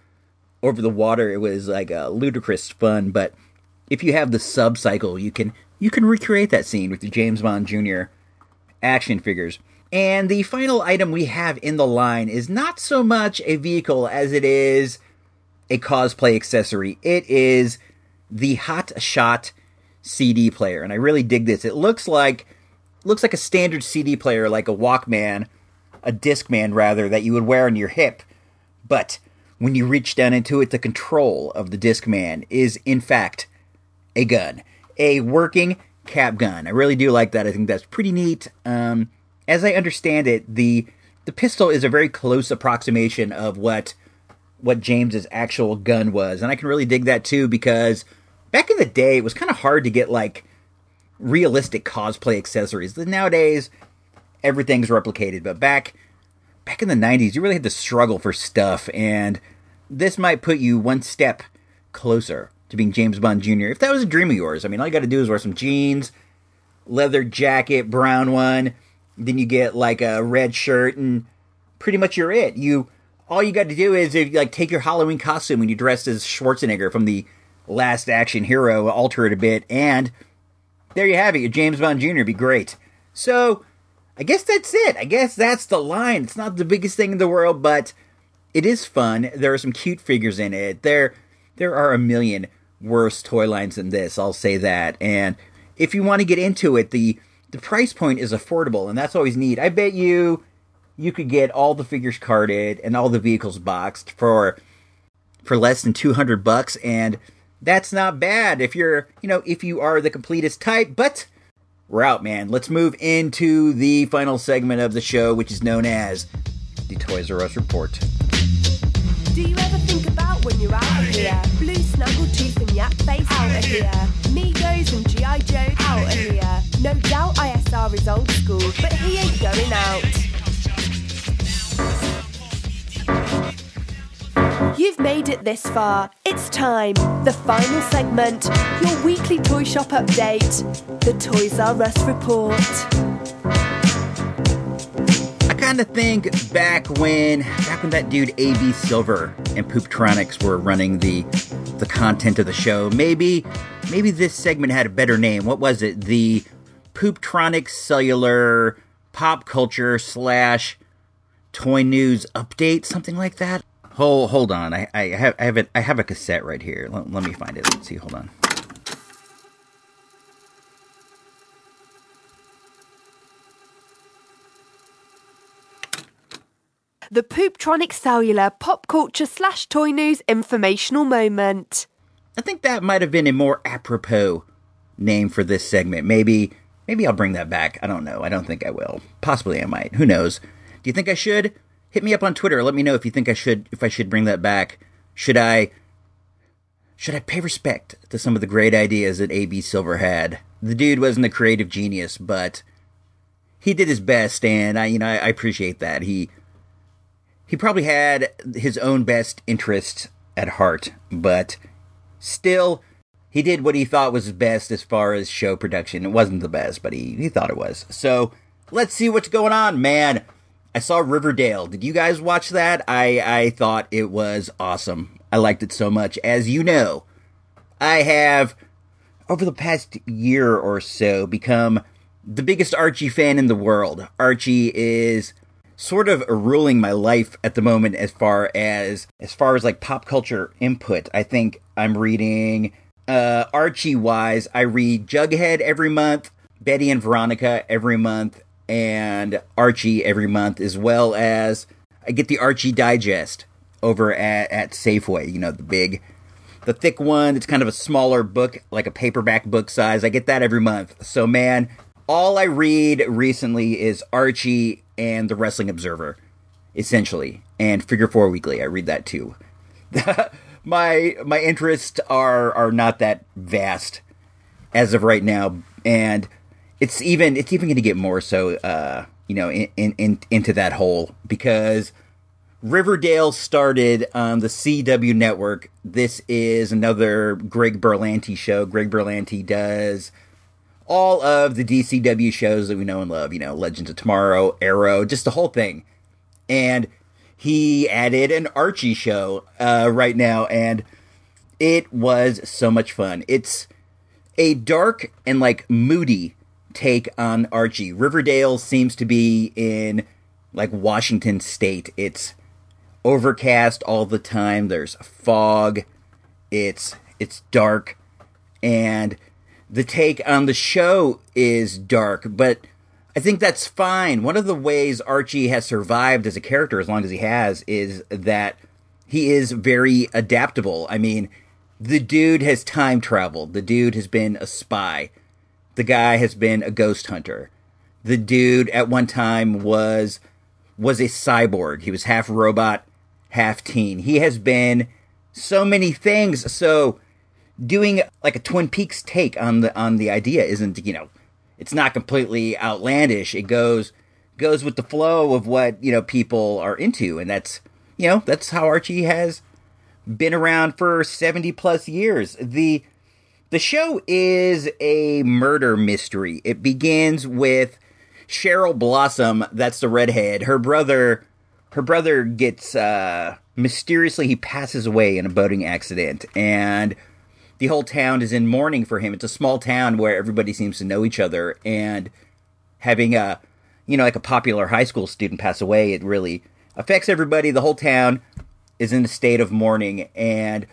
over the water. It was like a ludicrous fun, but if you have the sub cycle, you can you can recreate that scene with the James Bond Jr. action figures. And the final item we have in the line is not so much a vehicle as it is a cosplay accessory. It is the Hot Shot CD player, and I really dig this. It looks like looks like a standard CD player, like a Walkman, a Discman rather, that you would wear on your hip. But when you reach down into it, the control of the Discman is in fact a gun, a working cap gun. I really do like that. I think that's pretty neat. Um, as I understand it, the the pistol is a very close approximation of what what James's actual gun was, and I can really dig that too because back in the day, it was kind of hard to get like realistic cosplay accessories. Nowadays, everything's replicated, but back back in the 90s, you really had to struggle for stuff, and this might put you one step closer to being James Bond Jr. If that was a dream of yours, I mean, all you got to do is wear some jeans, leather jacket, brown one, then you get like a red shirt, and pretty much you're it. You all you got to do is if you like take your Halloween costume and you dress as Schwarzenegger from the Last Action Hero, alter it a bit, and there you have it. Your James Bond Jr. be great. So I guess that's it. I guess that's the line. It's not the biggest thing in the world, but it is fun. There are some cute figures in it. There there are a million worse toy lines than this, I'll say that. And if you want to get into it, the the price point is affordable, and that's always neat. I bet you you could get all the figures carded and all the vehicles boxed for for less than 200 bucks and that's not bad if you're, you know, if you are the completest type, but we're out, man. Let's move into the final segment of the show, which is known as the Toys R Us Report. Snaggletooth and Yak Face out of here. Migos and G.I. Joe out of here. No doubt ISR is old school, but he ain't going out. You've made it this far. It's time. The final segment. Your weekly toy shop update. The Toys R Us report. Kind of think back when back when that dude AB Silver and Pooptronics were running the the content of the show. Maybe maybe this segment had a better name. What was it? The Pooptronics Cellular Pop Culture slash Toy News Update, something like that. Hold hold on. I, I have I have have a cassette right here. Let, let me find it. Let's see. Hold on. The Pooptronic Cellular Pop Culture slash Toy News informational moment. I think that might have been a more apropos name for this segment. Maybe maybe I'll bring that back. I don't know. I don't think I will. Possibly I might. Who knows? Do you think I should? Hit me up on Twitter. Let me know if you think I should if I should bring that back. Should I should I pay respect to some of the great ideas that AB Silver had? The dude wasn't a creative genius, but he did his best and I you know I, I appreciate that. He he probably had his own best interests at heart, but still he did what he thought was best as far as show production. It wasn't the best, but he, he thought it was. So let's see what's going on, man. I saw Riverdale. Did you guys watch that? I, I thought it was awesome. I liked it so much. As you know, I have, over the past year or so, become the biggest Archie fan in the world. Archie is sort of ruling my life at the moment as far as as far as like pop culture input. I think I'm reading uh Archie wise, I read Jughead every month, Betty and Veronica every month, and Archie every month, as well as I get the Archie Digest over at, at Safeway, you know, the big the thick one, it's kind of a smaller book, like a paperback book size. I get that every month. So man, all I read recently is Archie and the Wrestling Observer, essentially, and Figure Four Weekly. I read that too. my my interests are are not that vast as of right now, and it's even it's even going to get more so, uh, you know, in, in, in into that hole because Riverdale started on the CW network. This is another Greg Berlanti show. Greg Berlanti does all of the DCW shows that we know and love, you know, Legends of Tomorrow, Arrow, just the whole thing. And he added an Archie show uh, right now, and it was so much fun. It's a dark and like moody take on Archie. Riverdale seems to be in like Washington State. It's overcast all the time. There's fog. It's it's dark, and the take on the show is dark, but I think that's fine. One of the ways Archie has survived as a character, as long as he has, is that he is very adaptable. I mean, the dude has time traveled. The dude has been a spy. The guy has been a ghost hunter. The dude at one time was was a cyborg. He was half robot, half teen. He has been so many things. So doing like a Twin Peaks take on the on the idea isn't you know it's not completely outlandish. It goes goes with the flow of what you know people are into, and that's you know that's how Archie has been around for seventy plus years. the The show is a murder mystery. It begins with Cheryl Blossom, that's the redhead. Her brother, her brother gets uh, mysteriously he passes away in a boating accident, and the whole town is in mourning for him. It's a small town where everybody seems to know each other, and having a, you know, like a popular high school student pass away, it really affects everybody. The whole town is in a state of mourning, and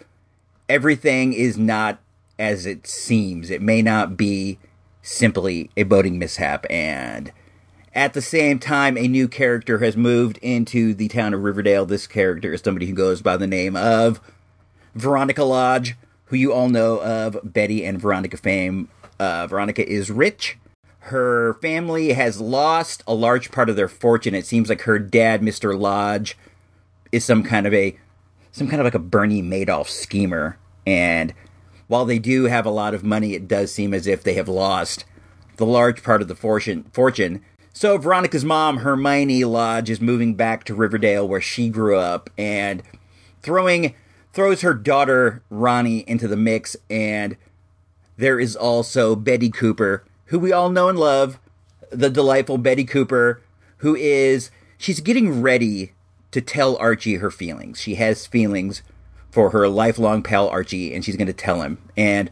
everything is not as it seems. It may not be simply a boating mishap, and at the same time, a new character has moved into the town of Riverdale. This character is somebody who goes by the name of Veronica Lodge, who you all know of Betty and Veronica fame. Uh, Veronica is rich. Her family has lost a large part of their fortune. It seems like her dad, Mr. Lodge, is some kind of a some kind of like a Bernie Madoff schemer. And while they do have a lot of money, it does seem as if they have lost the large part of the fortune. Fortune. So Veronica's mom, Hermione Lodge, is moving back to Riverdale where she grew up and throwing throws her daughter Ronnie into the mix and there is also Betty Cooper, who we all know and love, the delightful Betty Cooper, who is she's getting ready to tell Archie her feelings. She has feelings for her lifelong pal Archie and she's going to tell him. And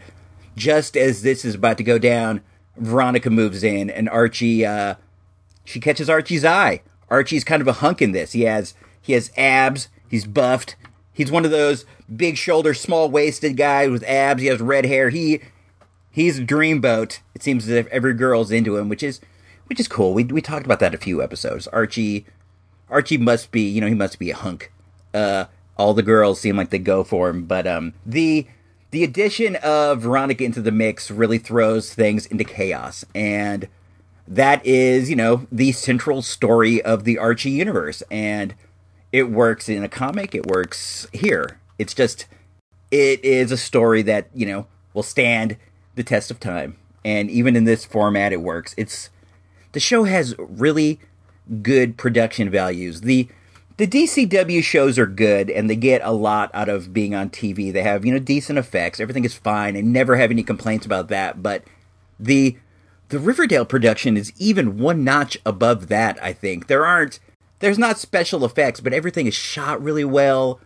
just as this is about to go down, Veronica moves in and Archie uh she catches Archie's eye. Archie's kind of a hunk in this. He has he has abs. He's buffed. He's one of those big shoulder, small waisted guys with abs. He has red hair. He he's a dreamboat. It seems as if every girl's into him, which is which is cool. We we talked about that a few episodes. Archie Archie must be you know he must be a hunk. Uh, all the girls seem like they go for him, but um the the addition of Veronica into the mix really throws things into chaos and that is, you know, the central story of the Archie universe. And it works in a comic, it works here. It's just, it is a story that, you know, will stand the test of time. And even in this format, it works. It's, the show has really good production values. The, the DCW shows are good and they get a lot out of being on TV. They have, you know, decent effects. Everything is fine. I never have any complaints about that. But the the Riverdale production is even one notch above that, I think. There aren't there's not special effects, but everything is shot really well.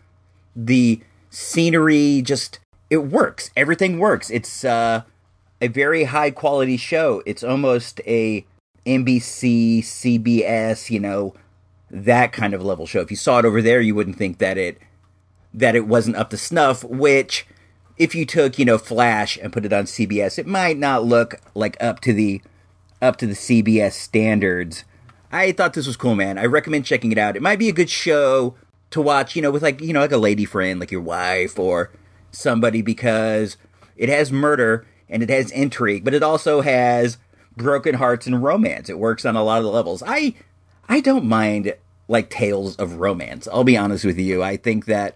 The scenery just it works. Everything works. It's uh, a very high quality show. It's almost a NBC, CBS, you know, that kind of level show. If you saw it over there, you wouldn't think that it that it wasn't up to snuff, which if you took, you know, Flash and put it on CBS, it might not look like up to the up to the CBS standards. I thought this was cool, man. I recommend checking it out. It might be a good show to watch, you know, with like, you know, like a lady friend, like your wife or somebody because it has murder and it has intrigue, but it also has broken hearts and romance. It works on a lot of the levels. I I don't mind like tales of romance. I'll be honest with you. I think that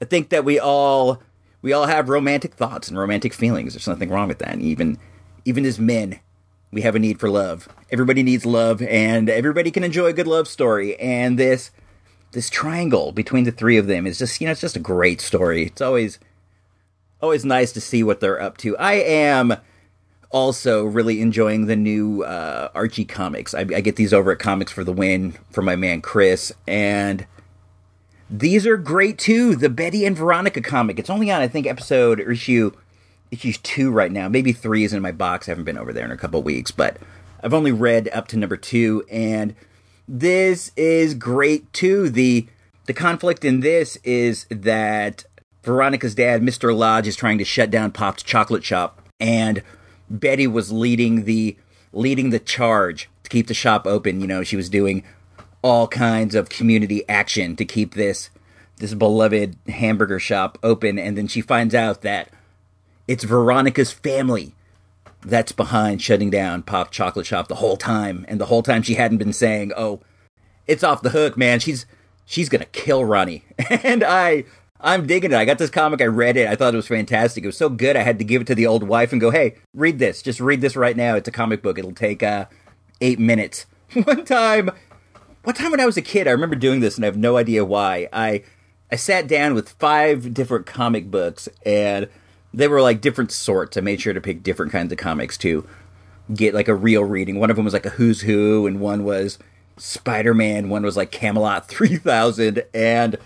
I think that we all we all have romantic thoughts and romantic feelings. There's nothing wrong with that. And even even as men, we have a need for love. Everybody needs love, and everybody can enjoy a good love story. And this this triangle between the three of them is just you know it's just a great story. It's always always nice to see what they're up to. I am also really enjoying the new uh, Archie comics. I, I get these over at Comics for the Win for my man Chris, and these are great too. The Betty and Veronica comic. It's only on I think episode or issue issue two right now. Maybe three is in my box. I haven't been over there in a couple weeks, but I've only read up to number two, and this is great too. The the conflict in this is that Veronica's dad, Mr. Lodge, is trying to shut down Pop's chocolate shop, and Betty was leading the leading the charge to keep the shop open. You know, she was doing all kinds of community action to keep this this beloved hamburger shop open and then she finds out that it's Veronica's family that's behind shutting down Pop Chocolate Shop the whole time and the whole time she hadn't been saying, "Oh, it's off the hook, man. She's she's to kill Ronnie." and I I'm digging it. I got this comic. I read it. I thought it was fantastic. It was so good. I had to give it to the old wife and go, "Hey, read this. Just read this right now. It's a comic book. It'll take uh, eight minutes." One time, one time when I was a kid, I remember doing this, and I have no idea why. I I sat down with five different comic books, and they were like different sorts. I made sure to pick different kinds of comics to get like a real reading. One of them was like a Who's Who, and one was Spider Man. One was like Camelot three thousand, and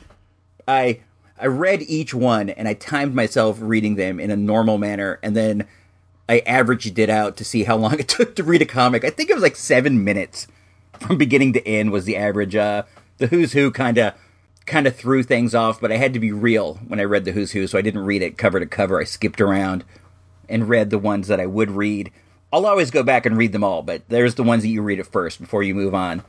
I I read each one and I timed myself reading them in a normal manner, and then I averaged it out to see how long it took to read a comic. I think it was like seven minutes from beginning to end was the average. Uh, the Who's Who kind of kind of threw things off, but I had to be real when I read the Who's Who, so I didn't read it cover to cover. I skipped around and read the ones that I would read. I'll always go back and read them all, but there's the ones that you read at first before you move on.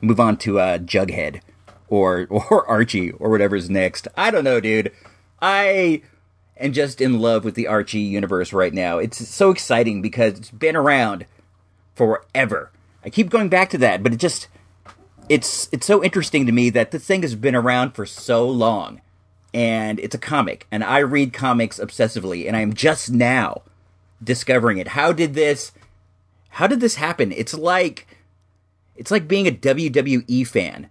Move on to uh, Jughead or or Archie or whatever's next. I don't know, dude. I am just in love with the Archie universe right now. It's so exciting because it's been around forever. I keep going back to that, but it just it's it's so interesting to me that this thing has been around for so long and it's a comic and I read comics obsessively and I'm just now discovering it. How did this how did this happen? It's like it's like being a WWE fan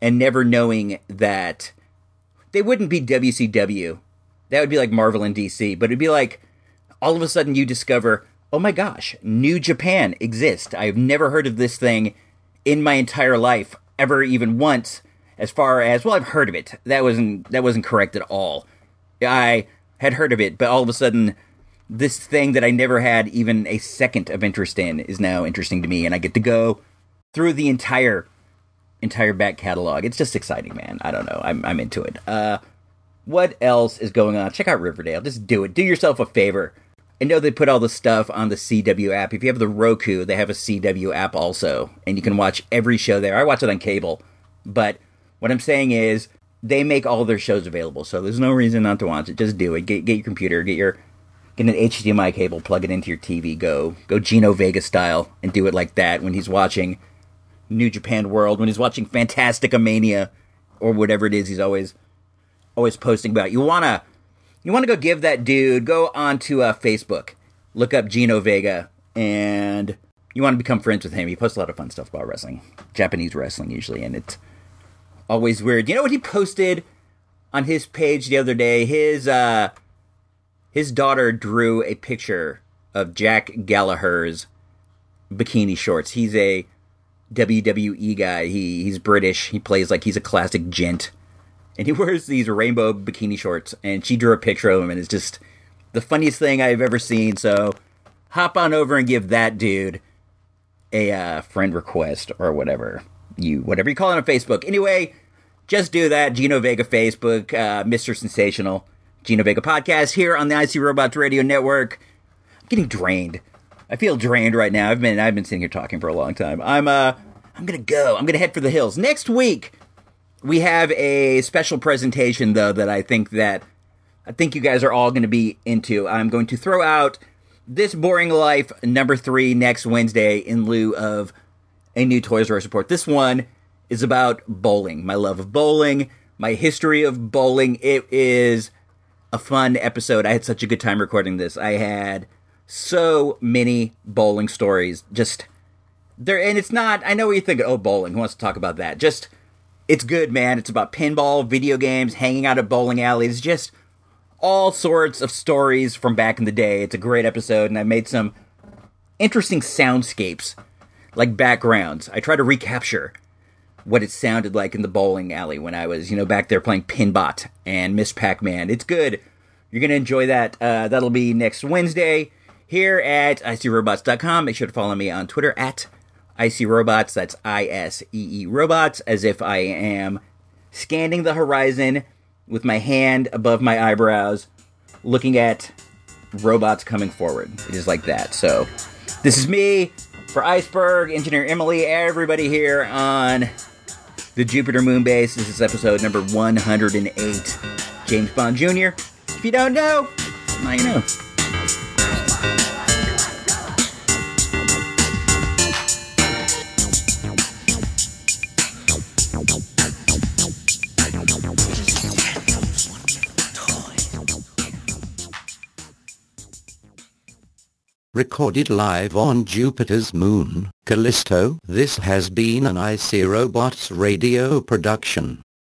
and never knowing that they wouldn't be WCW. That would be like Marvel and DC, but it'd be like all of a sudden you discover, oh my gosh, New Japan exists. I've never heard of this thing in my entire life, ever even once. As far as well, I've heard of it. That wasn't that wasn't correct at all. I had heard of it, but all of a sudden, this thing that I never had even a second of interest in is now interesting to me, and I get to go through the entire entire back catalog. It's just exciting, man. I don't know. I'm I'm into it. Uh, what else is going on? Check out Riverdale. Just do it. Do yourself a favor. I know they put all the stuff on the CW app. If you have the Roku, they have a CW app also, and you can watch every show there. I watch it on cable, but what I'm saying is they make all their shows available, so there's no reason not to watch it. Just do it. Get get your computer, get your get an HDMI cable, plug it into your TV, go go Gino Vega style, and do it like that when he's watching New Japan World, when he's watching Fantastica Mania, or whatever it is he's always always posting about. You wanna you wanna go give that dude go onto uh, Facebook, look up Gino Vega, and you want to become friends with him. He posts a lot of fun stuff about wrestling, Japanese wrestling usually, and it's always weird. You know what he posted on his page the other day? His uh his daughter drew a picture of Jack Gallagher's bikini shorts. He's a WWE guy. He he's British. He plays like he's a classic gent. And he wears these rainbow bikini shorts and she drew a picture of him and it's just the funniest thing I've ever seen. So hop on over and give that dude a uh, friend request or whatever you whatever you call it on Facebook. Anyway, just do that. Gino Vega Facebook, uh, Mr. Sensational, Gino Vega podcast here on the I See Robots Radio Network. I'm getting drained. I feel drained right now. I've been I've been sitting here talking for a long time. I'm uh I'm gonna go. I'm gonna head for the hills next week. We have a special presentation though that I think that I think you guys are all going to be into. I'm going to throw out this boring life number three next Wednesday in lieu of a new Toys R Us report. This one is about bowling, my love of bowling, my history of bowling. It is a fun episode. I had such a good time recording this. I had so many bowling stories. Just there, and it's not. I know what you think. Oh, bowling. Who wants to talk about that? Just it's good, man. It's about pinball, video games, hanging out at bowling alleys. Just all sorts of stories from back in the day. It's a great episode, and I made some interesting soundscapes, like backgrounds. I try to recapture what it sounded like in the bowling alley when I was, you know, back there playing Pinbot and Miss Pac Man. It's good. You're going to enjoy that. Uh, that'll be next Wednesday here at ISeeRobots.com. Make sure to follow me on Twitter at ISeeRobots. That's I S E E Robots, as if I am scanning the horizon with my hand above my eyebrows, looking at robots coming forward. It is like that. So, this is me for Iceberg, Engineer Emily, everybody here on the Jupiter Moon Base. This is episode number 108. James Bond Jr. If you don't know, now you know. Recorded live on Jupiter's moon, Callisto. This has been an I See Robots radio production.